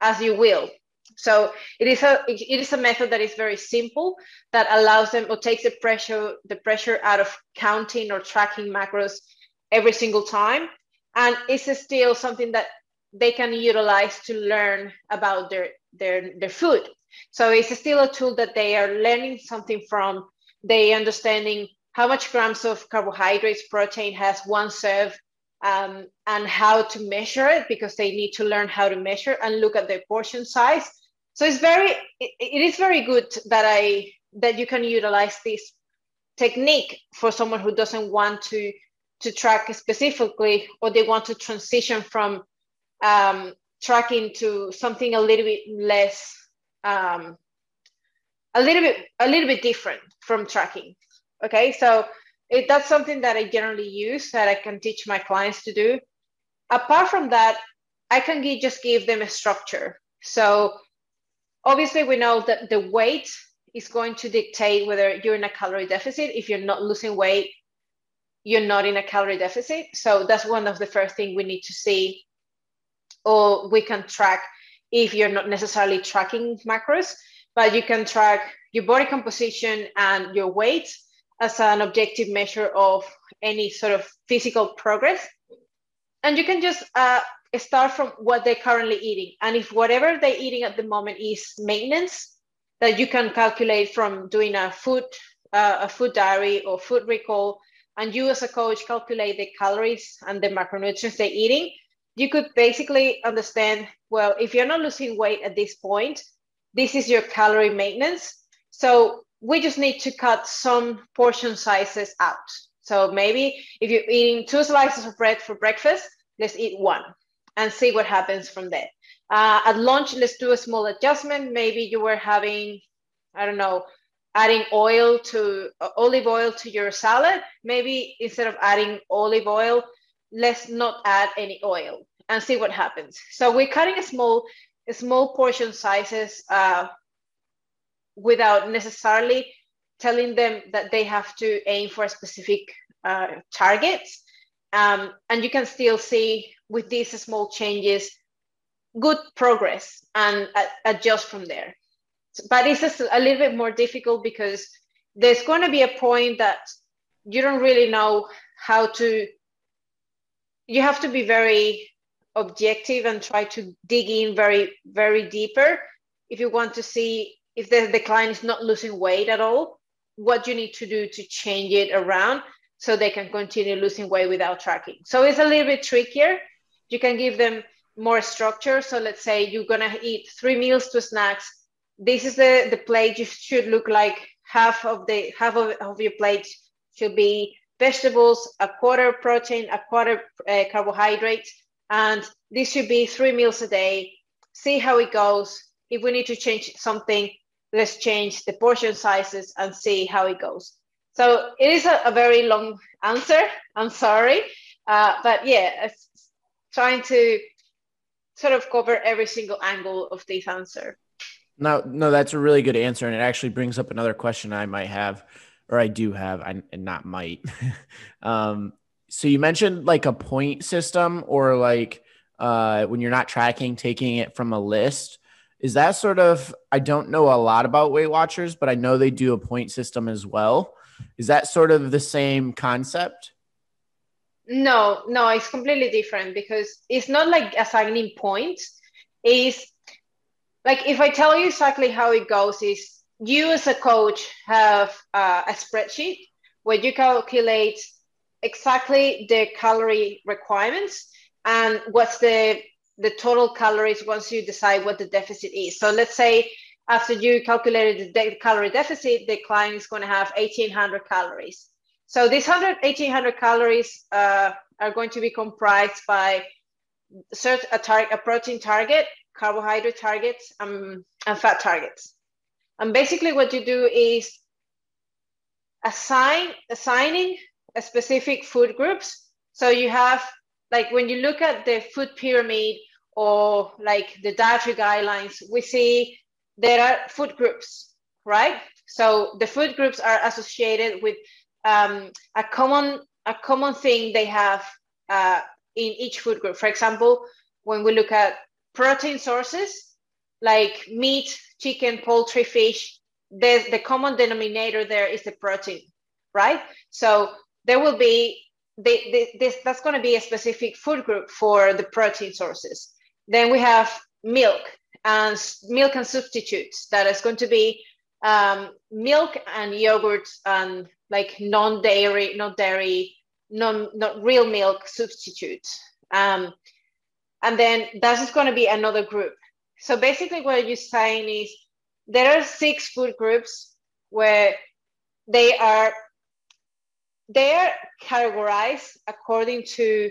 as you will. So it is a it is a method that is very simple that allows them or takes the pressure the pressure out of counting or tracking macros every single time, and it's still something that they can utilize to learn about their their their food. So it's still a tool that they are learning something from. They understanding how much grams of carbohydrates protein has one serve um, and how to measure it because they need to learn how to measure and look at their portion size. So it's very, it, it is very good that I that you can utilize this technique for someone who doesn't want to to track specifically or they want to transition from um, tracking to something a little bit less um, a little bit a little bit different from tracking okay so it, that's something that I generally use that I can teach my clients to do. Apart from that, I can give, just give them a structure. So obviously, we know that the weight is going to dictate whether you're in a calorie deficit. If you're not losing weight, you're not in a calorie deficit. So that's one of the first things we need to see, or we can track if you're not necessarily tracking macros, but you can track your body composition and your weight as an objective measure of any sort of physical progress. And you can just uh, start from what they're currently eating. And if whatever they're eating at the moment is maintenance, that you can calculate from doing a food, uh, a food diary or food recall, and you as a coach calculate the calories and the macronutrients they're eating, you could basically understand, well, if you're not losing weight at this point, this is your calorie maintenance. So we just need to cut some portion sizes out. So maybe if you're eating two slices of bread for breakfast, let's eat one and see what happens from there. Uh, at lunch, let's do a small adjustment. Maybe you were having, I don't know, adding oil to uh, olive oil to your salad. Maybe instead of adding olive oil, let's not add any oil and see what happens. So we're cutting a small, a small portion sizes uh, without necessarily telling them that they have to aim for specific uh, targets. Um, and you can still see with these small changes good progress and uh, adjust from there. But it's just a little bit more difficult because there's going to be a point that you don't really know how to, you have to be very objective and try to dig in very, very deeper if you want to see if the, the client is not losing weight at all, what you need to do to change it around so they can continue losing weight without tracking. So it's a little bit trickier. You can give them more structure. So let's say you're gonna eat three meals, two snacks. This is the, the plate you should look like half of the half of, of your plate should be vegetables, a quarter protein, a quarter uh, carbohydrates, and this should be three meals a day. See how it goes. If we need to change something, let's change the portion sizes and see how it goes. So it is a, a very long answer. I'm sorry. Uh, but yeah, trying to sort of cover every single angle of this answer. No, no, that's a really good answer, and it actually brings up another question I might have, or I do have, and not might. um, so you mentioned like a point system, or like uh, when you're not tracking, taking it from a list. Is that sort of? I don't know a lot about Weight Watchers, but I know they do a point system as well. Is that sort of the same concept? No, no, it's completely different because it's not like assigning points. Is like if I tell you exactly how it goes, is you as a coach have uh, a spreadsheet where you calculate exactly the calorie requirements and what's the the total calories once you decide what the deficit is. So let's say after you calculated the calorie deficit, the client is going to have 1800 calories. So these 100, 1800 calories uh, are going to be comprised by search a, tar- a protein target, carbohydrate targets, um, and fat targets. And basically what you do is assign assigning a specific food groups. So you have like when you look at the food pyramid or like the dietary guidelines, we see there are food groups, right? So the food groups are associated with um, a common a common thing they have uh, in each food group. For example, when we look at protein sources like meat, chicken, poultry, fish, the, the common denominator there is the protein, right? So there will be they, they, this that's going to be a specific food group for the protein sources. Then we have milk and milk and substitutes that is going to be um, milk and yogurt and like non-dairy, not dairy, non not real milk substitutes. Um, and then that is going to be another group. So basically, what you're saying is there are six food groups where they are they are categorized according to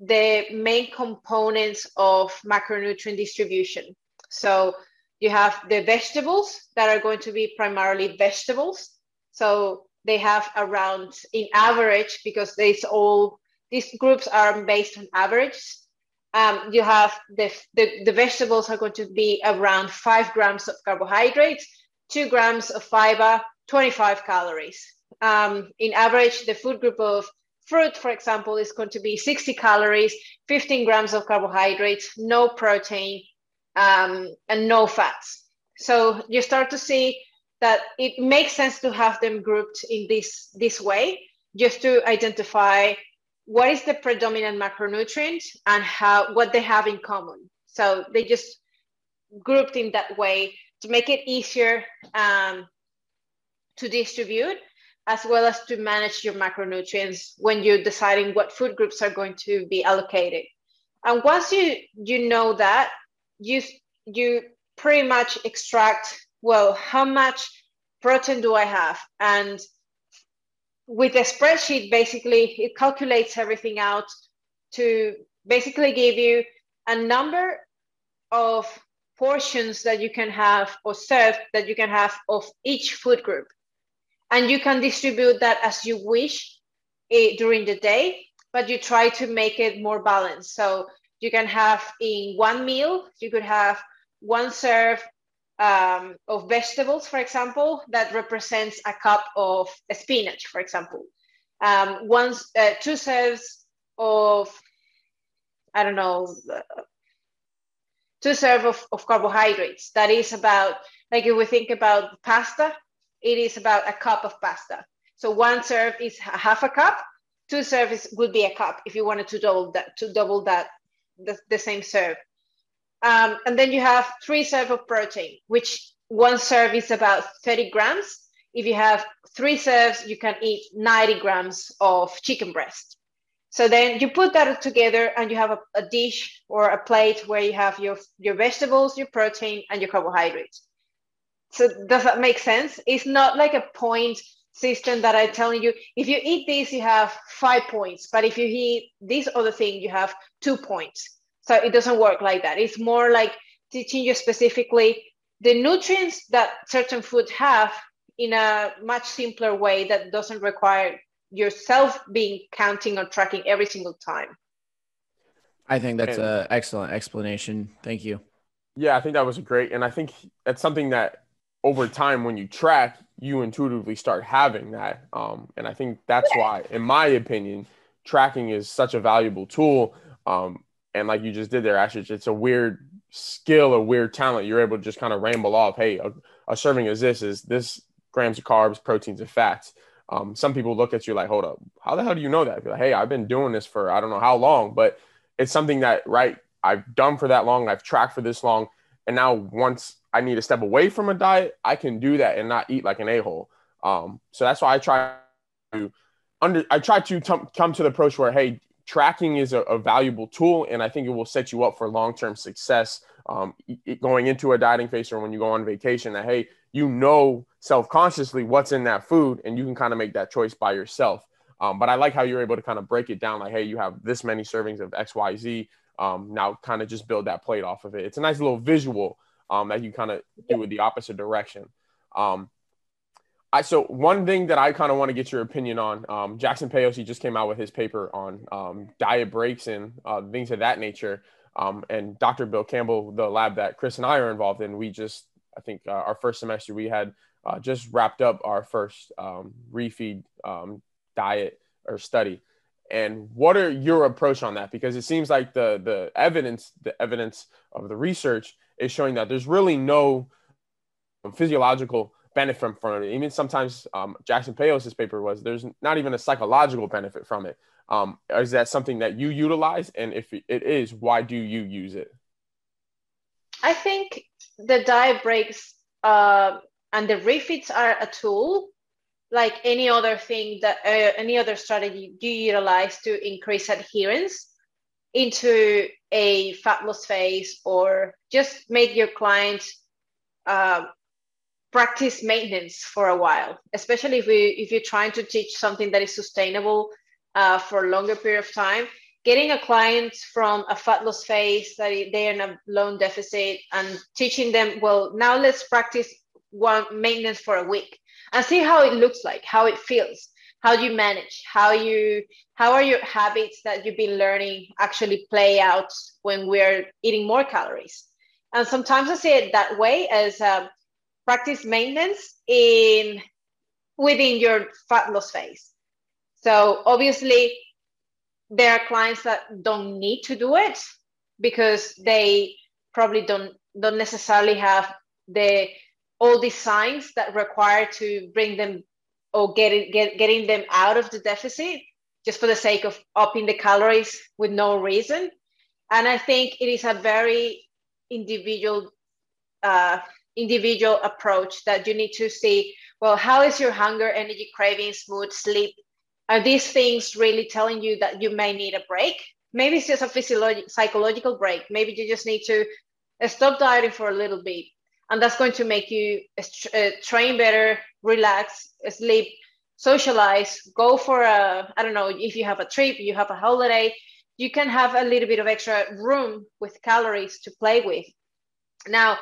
the main components of macronutrient distribution. So you have the vegetables that are going to be primarily vegetables. So they have around, in average, because these all these groups are based on average. Um, you have the, the, the vegetables are going to be around five grams of carbohydrates, two grams of fiber, 25 calories. Um, in average, the food group of fruit, for example, is going to be 60 calories, 15 grams of carbohydrates, no protein, um, and no fats. So you start to see that it makes sense to have them grouped in this this way, just to identify what is the predominant macronutrient and how what they have in common. So they just grouped in that way to make it easier um, to distribute as well as to manage your macronutrients when you're deciding what food groups are going to be allocated. And once you you know that, you you pretty much extract well how much protein do I have? And with a spreadsheet basically it calculates everything out to basically give you a number of portions that you can have or serve that you can have of each food group. And you can distribute that as you wish eh, during the day but you try to make it more balanced. So you can have in one meal you could have one serve um, of vegetables for example that represents a cup of spinach for example um, one uh, two serves of i don't know two serve of, of carbohydrates that is about like if we think about pasta it is about a cup of pasta. So one serve is half a cup. Two serves would be a cup if you wanted to double that to double that the, the same serve. Um, and then you have three serve of protein, which one serve is about 30 grams. If you have three serves, you can eat 90 grams of chicken breast. So then you put that together and you have a, a dish or a plate where you have your, your vegetables, your protein, and your carbohydrates. So does that make sense? It's not like a point system that I'm telling you, if you eat this, you have five points, but if you eat this other thing, you have two points. So it doesn't work like that. It's more like teaching you specifically the nutrients that certain foods have in a much simpler way that doesn't require yourself being counting or tracking every single time. I think that's an excellent explanation. Thank you. Yeah, I think that was great. And I think that's something that over time, when you track, you intuitively start having that. Um, and I think that's why, in my opinion, tracking is such a valuable tool. Um, and like you just did there, Ashley, it's a weird skill, a weird talent. You're able to just kind of ramble off, hey, a, a serving is this, is this grams of carbs, proteins, and fats. Um, some people look at you like, hold up, how the hell do you know that? Like, hey, I've been doing this for I don't know how long, but it's something that, right, I've done for that long, I've tracked for this long. And now once I need to step away from a diet, I can do that and not eat like an a-hole. Um, so that's why I try to under, I try to t- come to the approach where, hey, tracking is a, a, valuable tool, and I think it will set you up for long-term success um, going into a dieting phase or when you go on vacation. That hey, you know self-consciously what's in that food, and you can kind of make that choice by yourself. Um, but I like how you're able to kind of break it down, like, hey, you have this many servings of X, Y, Z. Um, now, kind of just build that plate off of it. It's a nice little visual um, that you kind of do with the opposite direction. Um, I, so one thing that I kind of want to get your opinion on, um, Jackson Peos, he just came out with his paper on um, diet breaks and uh, things of that nature. Um, and Dr. Bill Campbell, the lab that Chris and I are involved in, we just, I think uh, our first semester, we had uh, just wrapped up our first um, refeed um, diet or study. And what are your approach on that? Because it seems like the the evidence, the evidence of the research is showing that there's really no physiological benefit from, from it. Even sometimes um, Jackson Peos' paper was there's not even a psychological benefit from it. Um, is that something that you utilize? And if it is, why do you use it? I think the diet breaks uh, and the refeeds are a tool like any other thing that uh, any other strategy you utilize to increase adherence into a fat loss phase or just make your client uh, practice maintenance for a while, especially if we if you're trying to teach something that is sustainable uh, for a longer period of time. Getting a client from a fat loss phase that they're in a loan deficit and teaching them, well, now let's practice one maintenance for a week and see how it looks like, how it feels, how do you manage, how you how are your habits that you've been learning actually play out when we're eating more calories. And sometimes I see it that way as um, practice maintenance in within your fat loss phase. So obviously, there are clients that don't need to do it because they probably don't don't necessarily have the all the signs that require to bring them or getting get, getting them out of the deficit just for the sake of upping the calories with no reason. And I think it is a very individual uh, individual approach that you need to see well how is your hunger energy cravings mood sleep? Are these things really telling you that you may need a break? Maybe it's just a physiological psychological break. Maybe you just need to stop dieting for a little bit and that's going to make you uh, train better relax sleep socialize go for a i don't know if you have a trip you have a holiday you can have a little bit of extra room with calories to play with now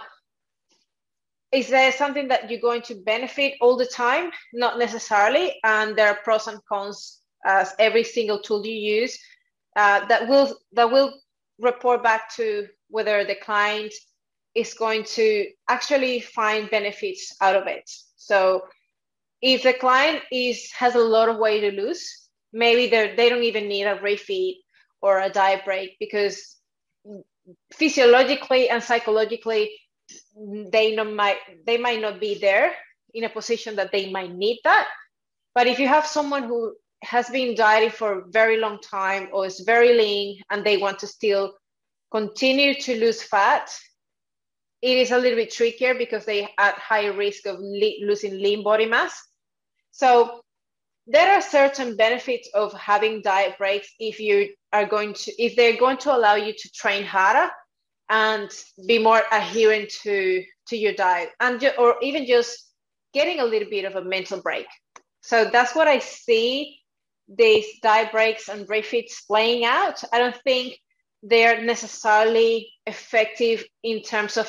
is there something that you're going to benefit all the time? Not necessarily. And there are pros and cons as every single tool you use uh, that will that will report back to whether the client is going to actually find benefits out of it. So if the client is has a lot of weight to lose, maybe they they don't even need a refeed or a diet break because physiologically and psychologically they not might they might not be there in a position that they might need that but if you have someone who has been dieting for a very long time or is very lean and they want to still continue to lose fat it is a little bit trickier because they at higher risk of losing lean body mass. So there are certain benefits of having diet breaks if you are going to if they're going to allow you to train harder and be more adherent to to your diet and ju- or even just getting a little bit of a mental break. So that's what i see these diet breaks and refeeds playing out. I don't think they're necessarily effective in terms of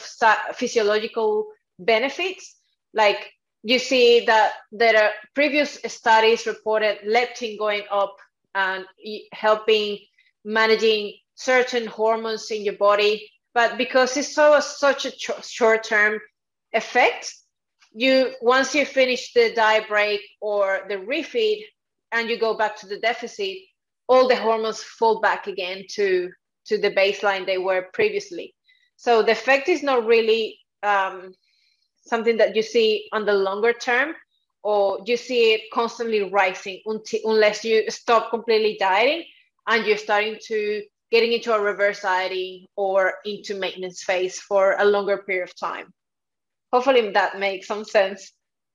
physiological benefits. Like you see that there are previous studies reported leptin going up and helping managing certain hormones in your body. But because it's so such a short term effect, you once you finish the diet break or the refeed and you go back to the deficit, all the hormones fall back again to to the baseline they were previously. So the effect is not really um, something that you see on the longer term, or you see it constantly rising until, unless you stop completely dieting and you're starting to getting into a reverse dieting or into maintenance phase for a longer period of time. Hopefully that makes some sense.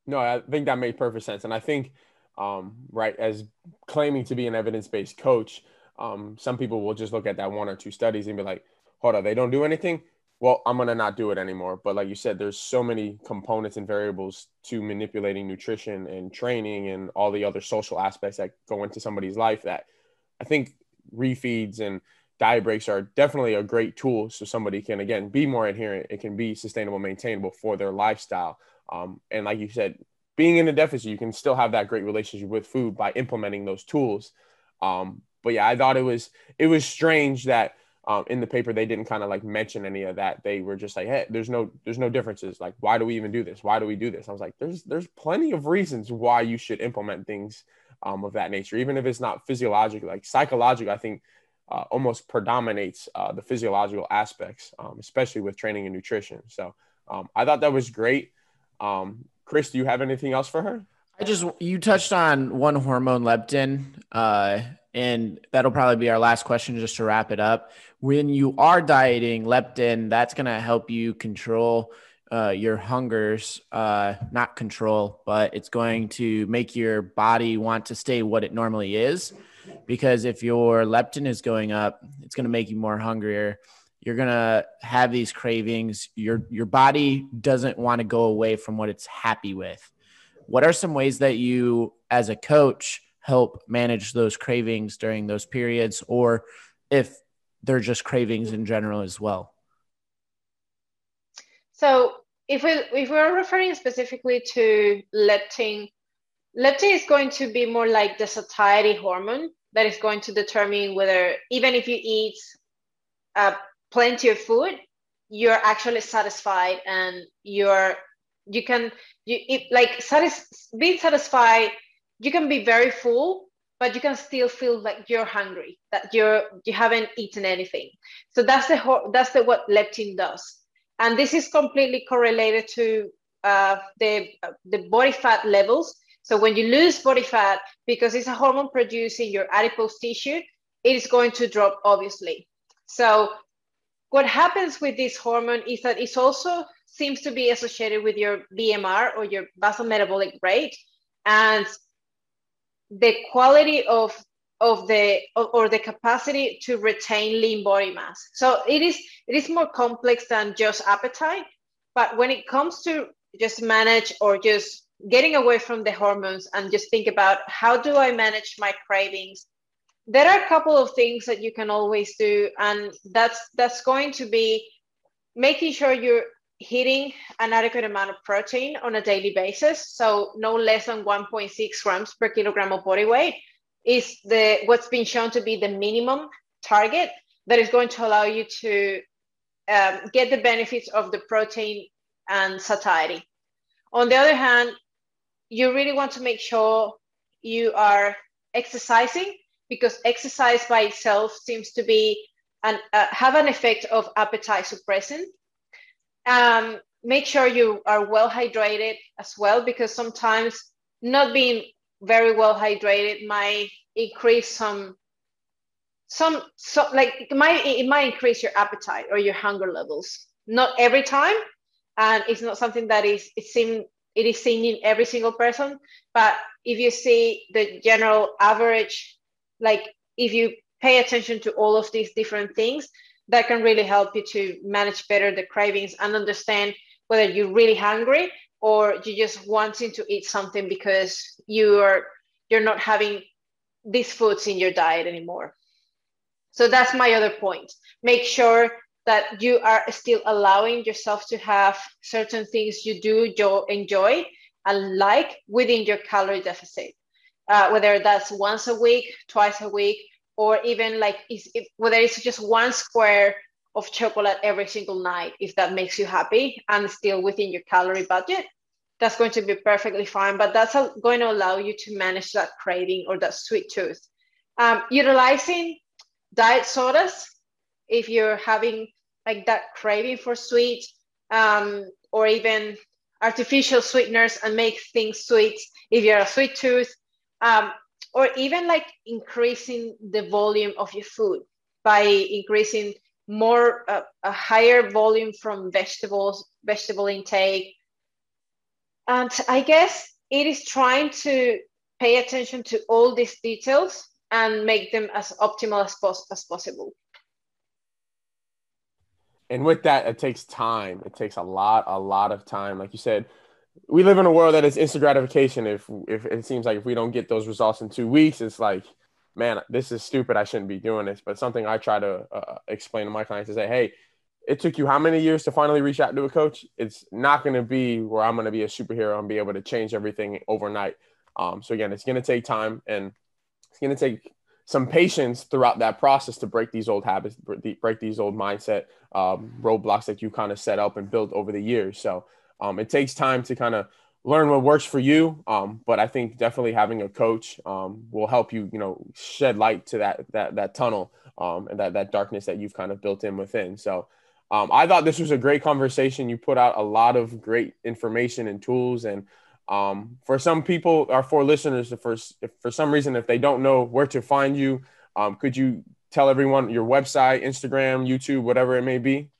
No, I think that made perfect sense. And I think, um, right, as claiming to be an evidence based coach, um, some people will just look at that one or two studies and be like, hold on, they don't do anything well, I'm gonna not do it anymore. But like you said, there's so many components and variables to manipulating nutrition and training and all the other social aspects that go into somebody's life that I think refeeds and diet breaks are definitely a great tool so somebody can again be more adherent. It can be sustainable, maintainable for their lifestyle. Um, and like you said, being in a deficit, you can still have that great relationship with food by implementing those tools. Um, but yeah, I thought it was it was strange that um, in the paper they didn't kind of like mention any of that. They were just like hey there's no there's no differences. Like why do we even do this? Why do we do this? I was like there's there's plenty of reasons why you should implement things um, of that nature even if it's not physiological like psychological i think uh, almost predominates uh, the physiological aspects um, especially with training and nutrition. So um, i thought that was great. Um, chris do you have anything else for her I just you touched on one hormone leptin, uh, and that'll probably be our last question just to wrap it up. When you are dieting, leptin that's going to help you control uh, your hungers, uh, not control, but it's going to make your body want to stay what it normally is. Because if your leptin is going up, it's going to make you more hungrier. You're gonna have these cravings. Your your body doesn't want to go away from what it's happy with what are some ways that you, as a coach, help manage those cravings during those periods, or if they're just cravings in general as well? So, if we if we're referring specifically to leptin, leptin is going to be more like the satiety hormone that is going to determine whether even if you eat uh, plenty of food, you're actually satisfied and you're you can you it, like satis- being satisfied you can be very full but you can still feel like you're hungry that you're you haven't eaten anything. So that's the that's the what leptin does. And this is completely correlated to uh, the uh, the body fat levels. So when you lose body fat because it's a hormone produced in your adipose tissue it is going to drop obviously. So what happens with this hormone is that it's also seems to be associated with your BMR or your basal metabolic rate and the quality of of the or the capacity to retain lean body mass. So it is it is more complex than just appetite, but when it comes to just manage or just getting away from the hormones and just think about how do I manage my cravings there are a couple of things that you can always do and that's that's going to be making sure you're hitting an adequate amount of protein on a daily basis, so no less than 1.6 grams per kilogram of body weight, is the what's been shown to be the minimum target that is going to allow you to um, get the benefits of the protein and satiety. On the other hand, you really want to make sure you are exercising because exercise by itself seems to be and uh, have an effect of appetite suppressant um, make sure you are well hydrated as well, because sometimes not being very well hydrated might increase some some so like it might it might increase your appetite or your hunger levels. Not every time and it's not something that is it seen it is seen in every single person but if you see the general average like if you pay attention to all of these different things that can really help you to manage better the cravings and understand whether you're really hungry or you're just wanting to eat something because you are you're not having these foods in your diet anymore. So that's my other point. Make sure that you are still allowing yourself to have certain things you do enjoy and like within your calorie deficit. Uh, whether that's once a week twice a week or even like if, whether it's just one square of chocolate every single night if that makes you happy and still within your calorie budget that's going to be perfectly fine. But that's going to allow you to manage that craving or that sweet tooth. Um, utilizing diet sodas if you're having like that craving for sweet um, or even artificial sweeteners and make things sweet if you're a sweet tooth um, or even like increasing the volume of your food by increasing more uh, a higher volume from vegetables vegetable intake. And i guess it is trying to pay attention to all these details and make them as optimal as, pos- as possible. And with that it takes time. It takes a lot a lot of time. Like you said we live in a world that is instant gratification. If if it seems like if we don't get those results in two weeks it's like man this is stupid. I shouldn't be doing this. But something i try to uh, explain to my clients is say hey it took you how many years to finally reach out to a coach? It's not going to be where i'm going to be a superhero and be able to change everything overnight. Um, so again it's going to take time and it's going to take some patience throughout that process to break these old habits, break these old mindset um, roadblocks that you kind of set up and built over the years. So um, it takes time to kind of learn what works for you. Um, but I think definitely having a coach um, will help you, you know, shed light to that that that tunnel um, and that that darkness that you've kind of built in within. So um, I thought this was a great conversation. You put out a lot of great information and tools and um, for some people, or for listeners, for for some reason if they don't know where to find you, um, could you tell everyone your website, Instagram, YouTube, whatever it may be?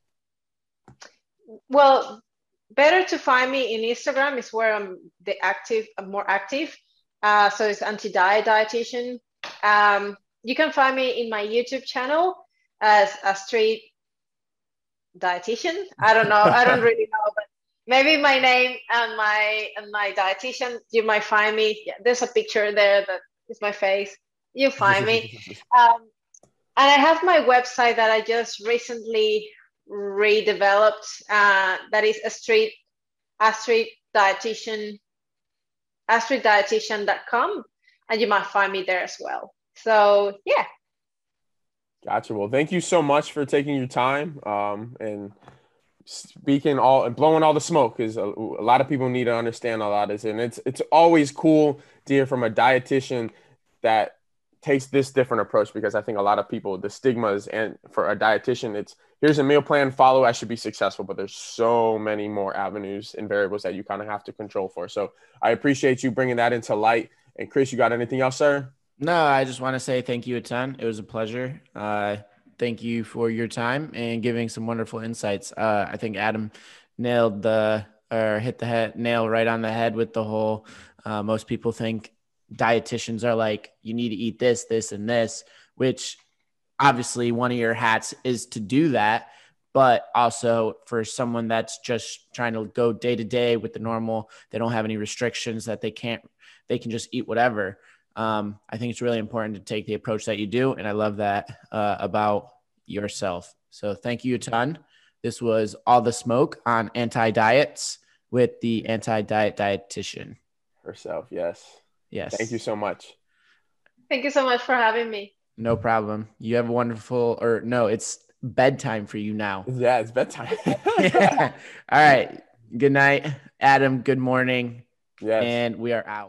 Well, better to find me in Instagram is where I'm the active, I'm more active. Uh, so it's anti-diet dietitian. Um, you can find me in my YouTube channel as Astrid dietitian. I don't know. I don't really know, but maybe my name and my and my dietitian you might find me yeah, there's a picture there that is my face you find me um, and i have my website that i just recently redeveloped uh, that is Astrid a street dietitian astriddietitian.com and you might find me there as well. So yeah. Gotcha. Well thank you so much for taking your time um, and speaking all and blowing all the smoke because a, a, lot of people need to understand a lot of this and it's it's always cool to hear from a dietitian that takes this different approach because i think a lot of people the stigmas and for a dietitian it's here's a meal plan follow i should be successful but there's so many more avenues and variables that you kind of have to control for so i appreciate you bringing that into light and chris you got anything else sir no i just want to say thank you a ton it was a pleasure uh thank you for your time and giving some wonderful insights. Uh, I think Adam nailed the or hit the head nail right on the head with the whole. Uh, most people think dietitians are like you need to eat this, this, and this, which obviously one of your hats is to do that. But also for someone that's just trying to go day to day with the normal, they don't have any restrictions that they can't, they can just eat whatever um, I think it's really important to take the approach that you do. And I love that uh, about yourself. So thank you a ton. This was All the Smoke on Anti Diets with the Anti Diet Dietitian. Herself, yes. Yes. Thank you so much. Thank you so much for having me. No problem. You have a wonderful, or no, it's bedtime for you now. Yeah, it's bedtime. yeah. All right. Good night, Adam. Good morning. Yes. And we are out.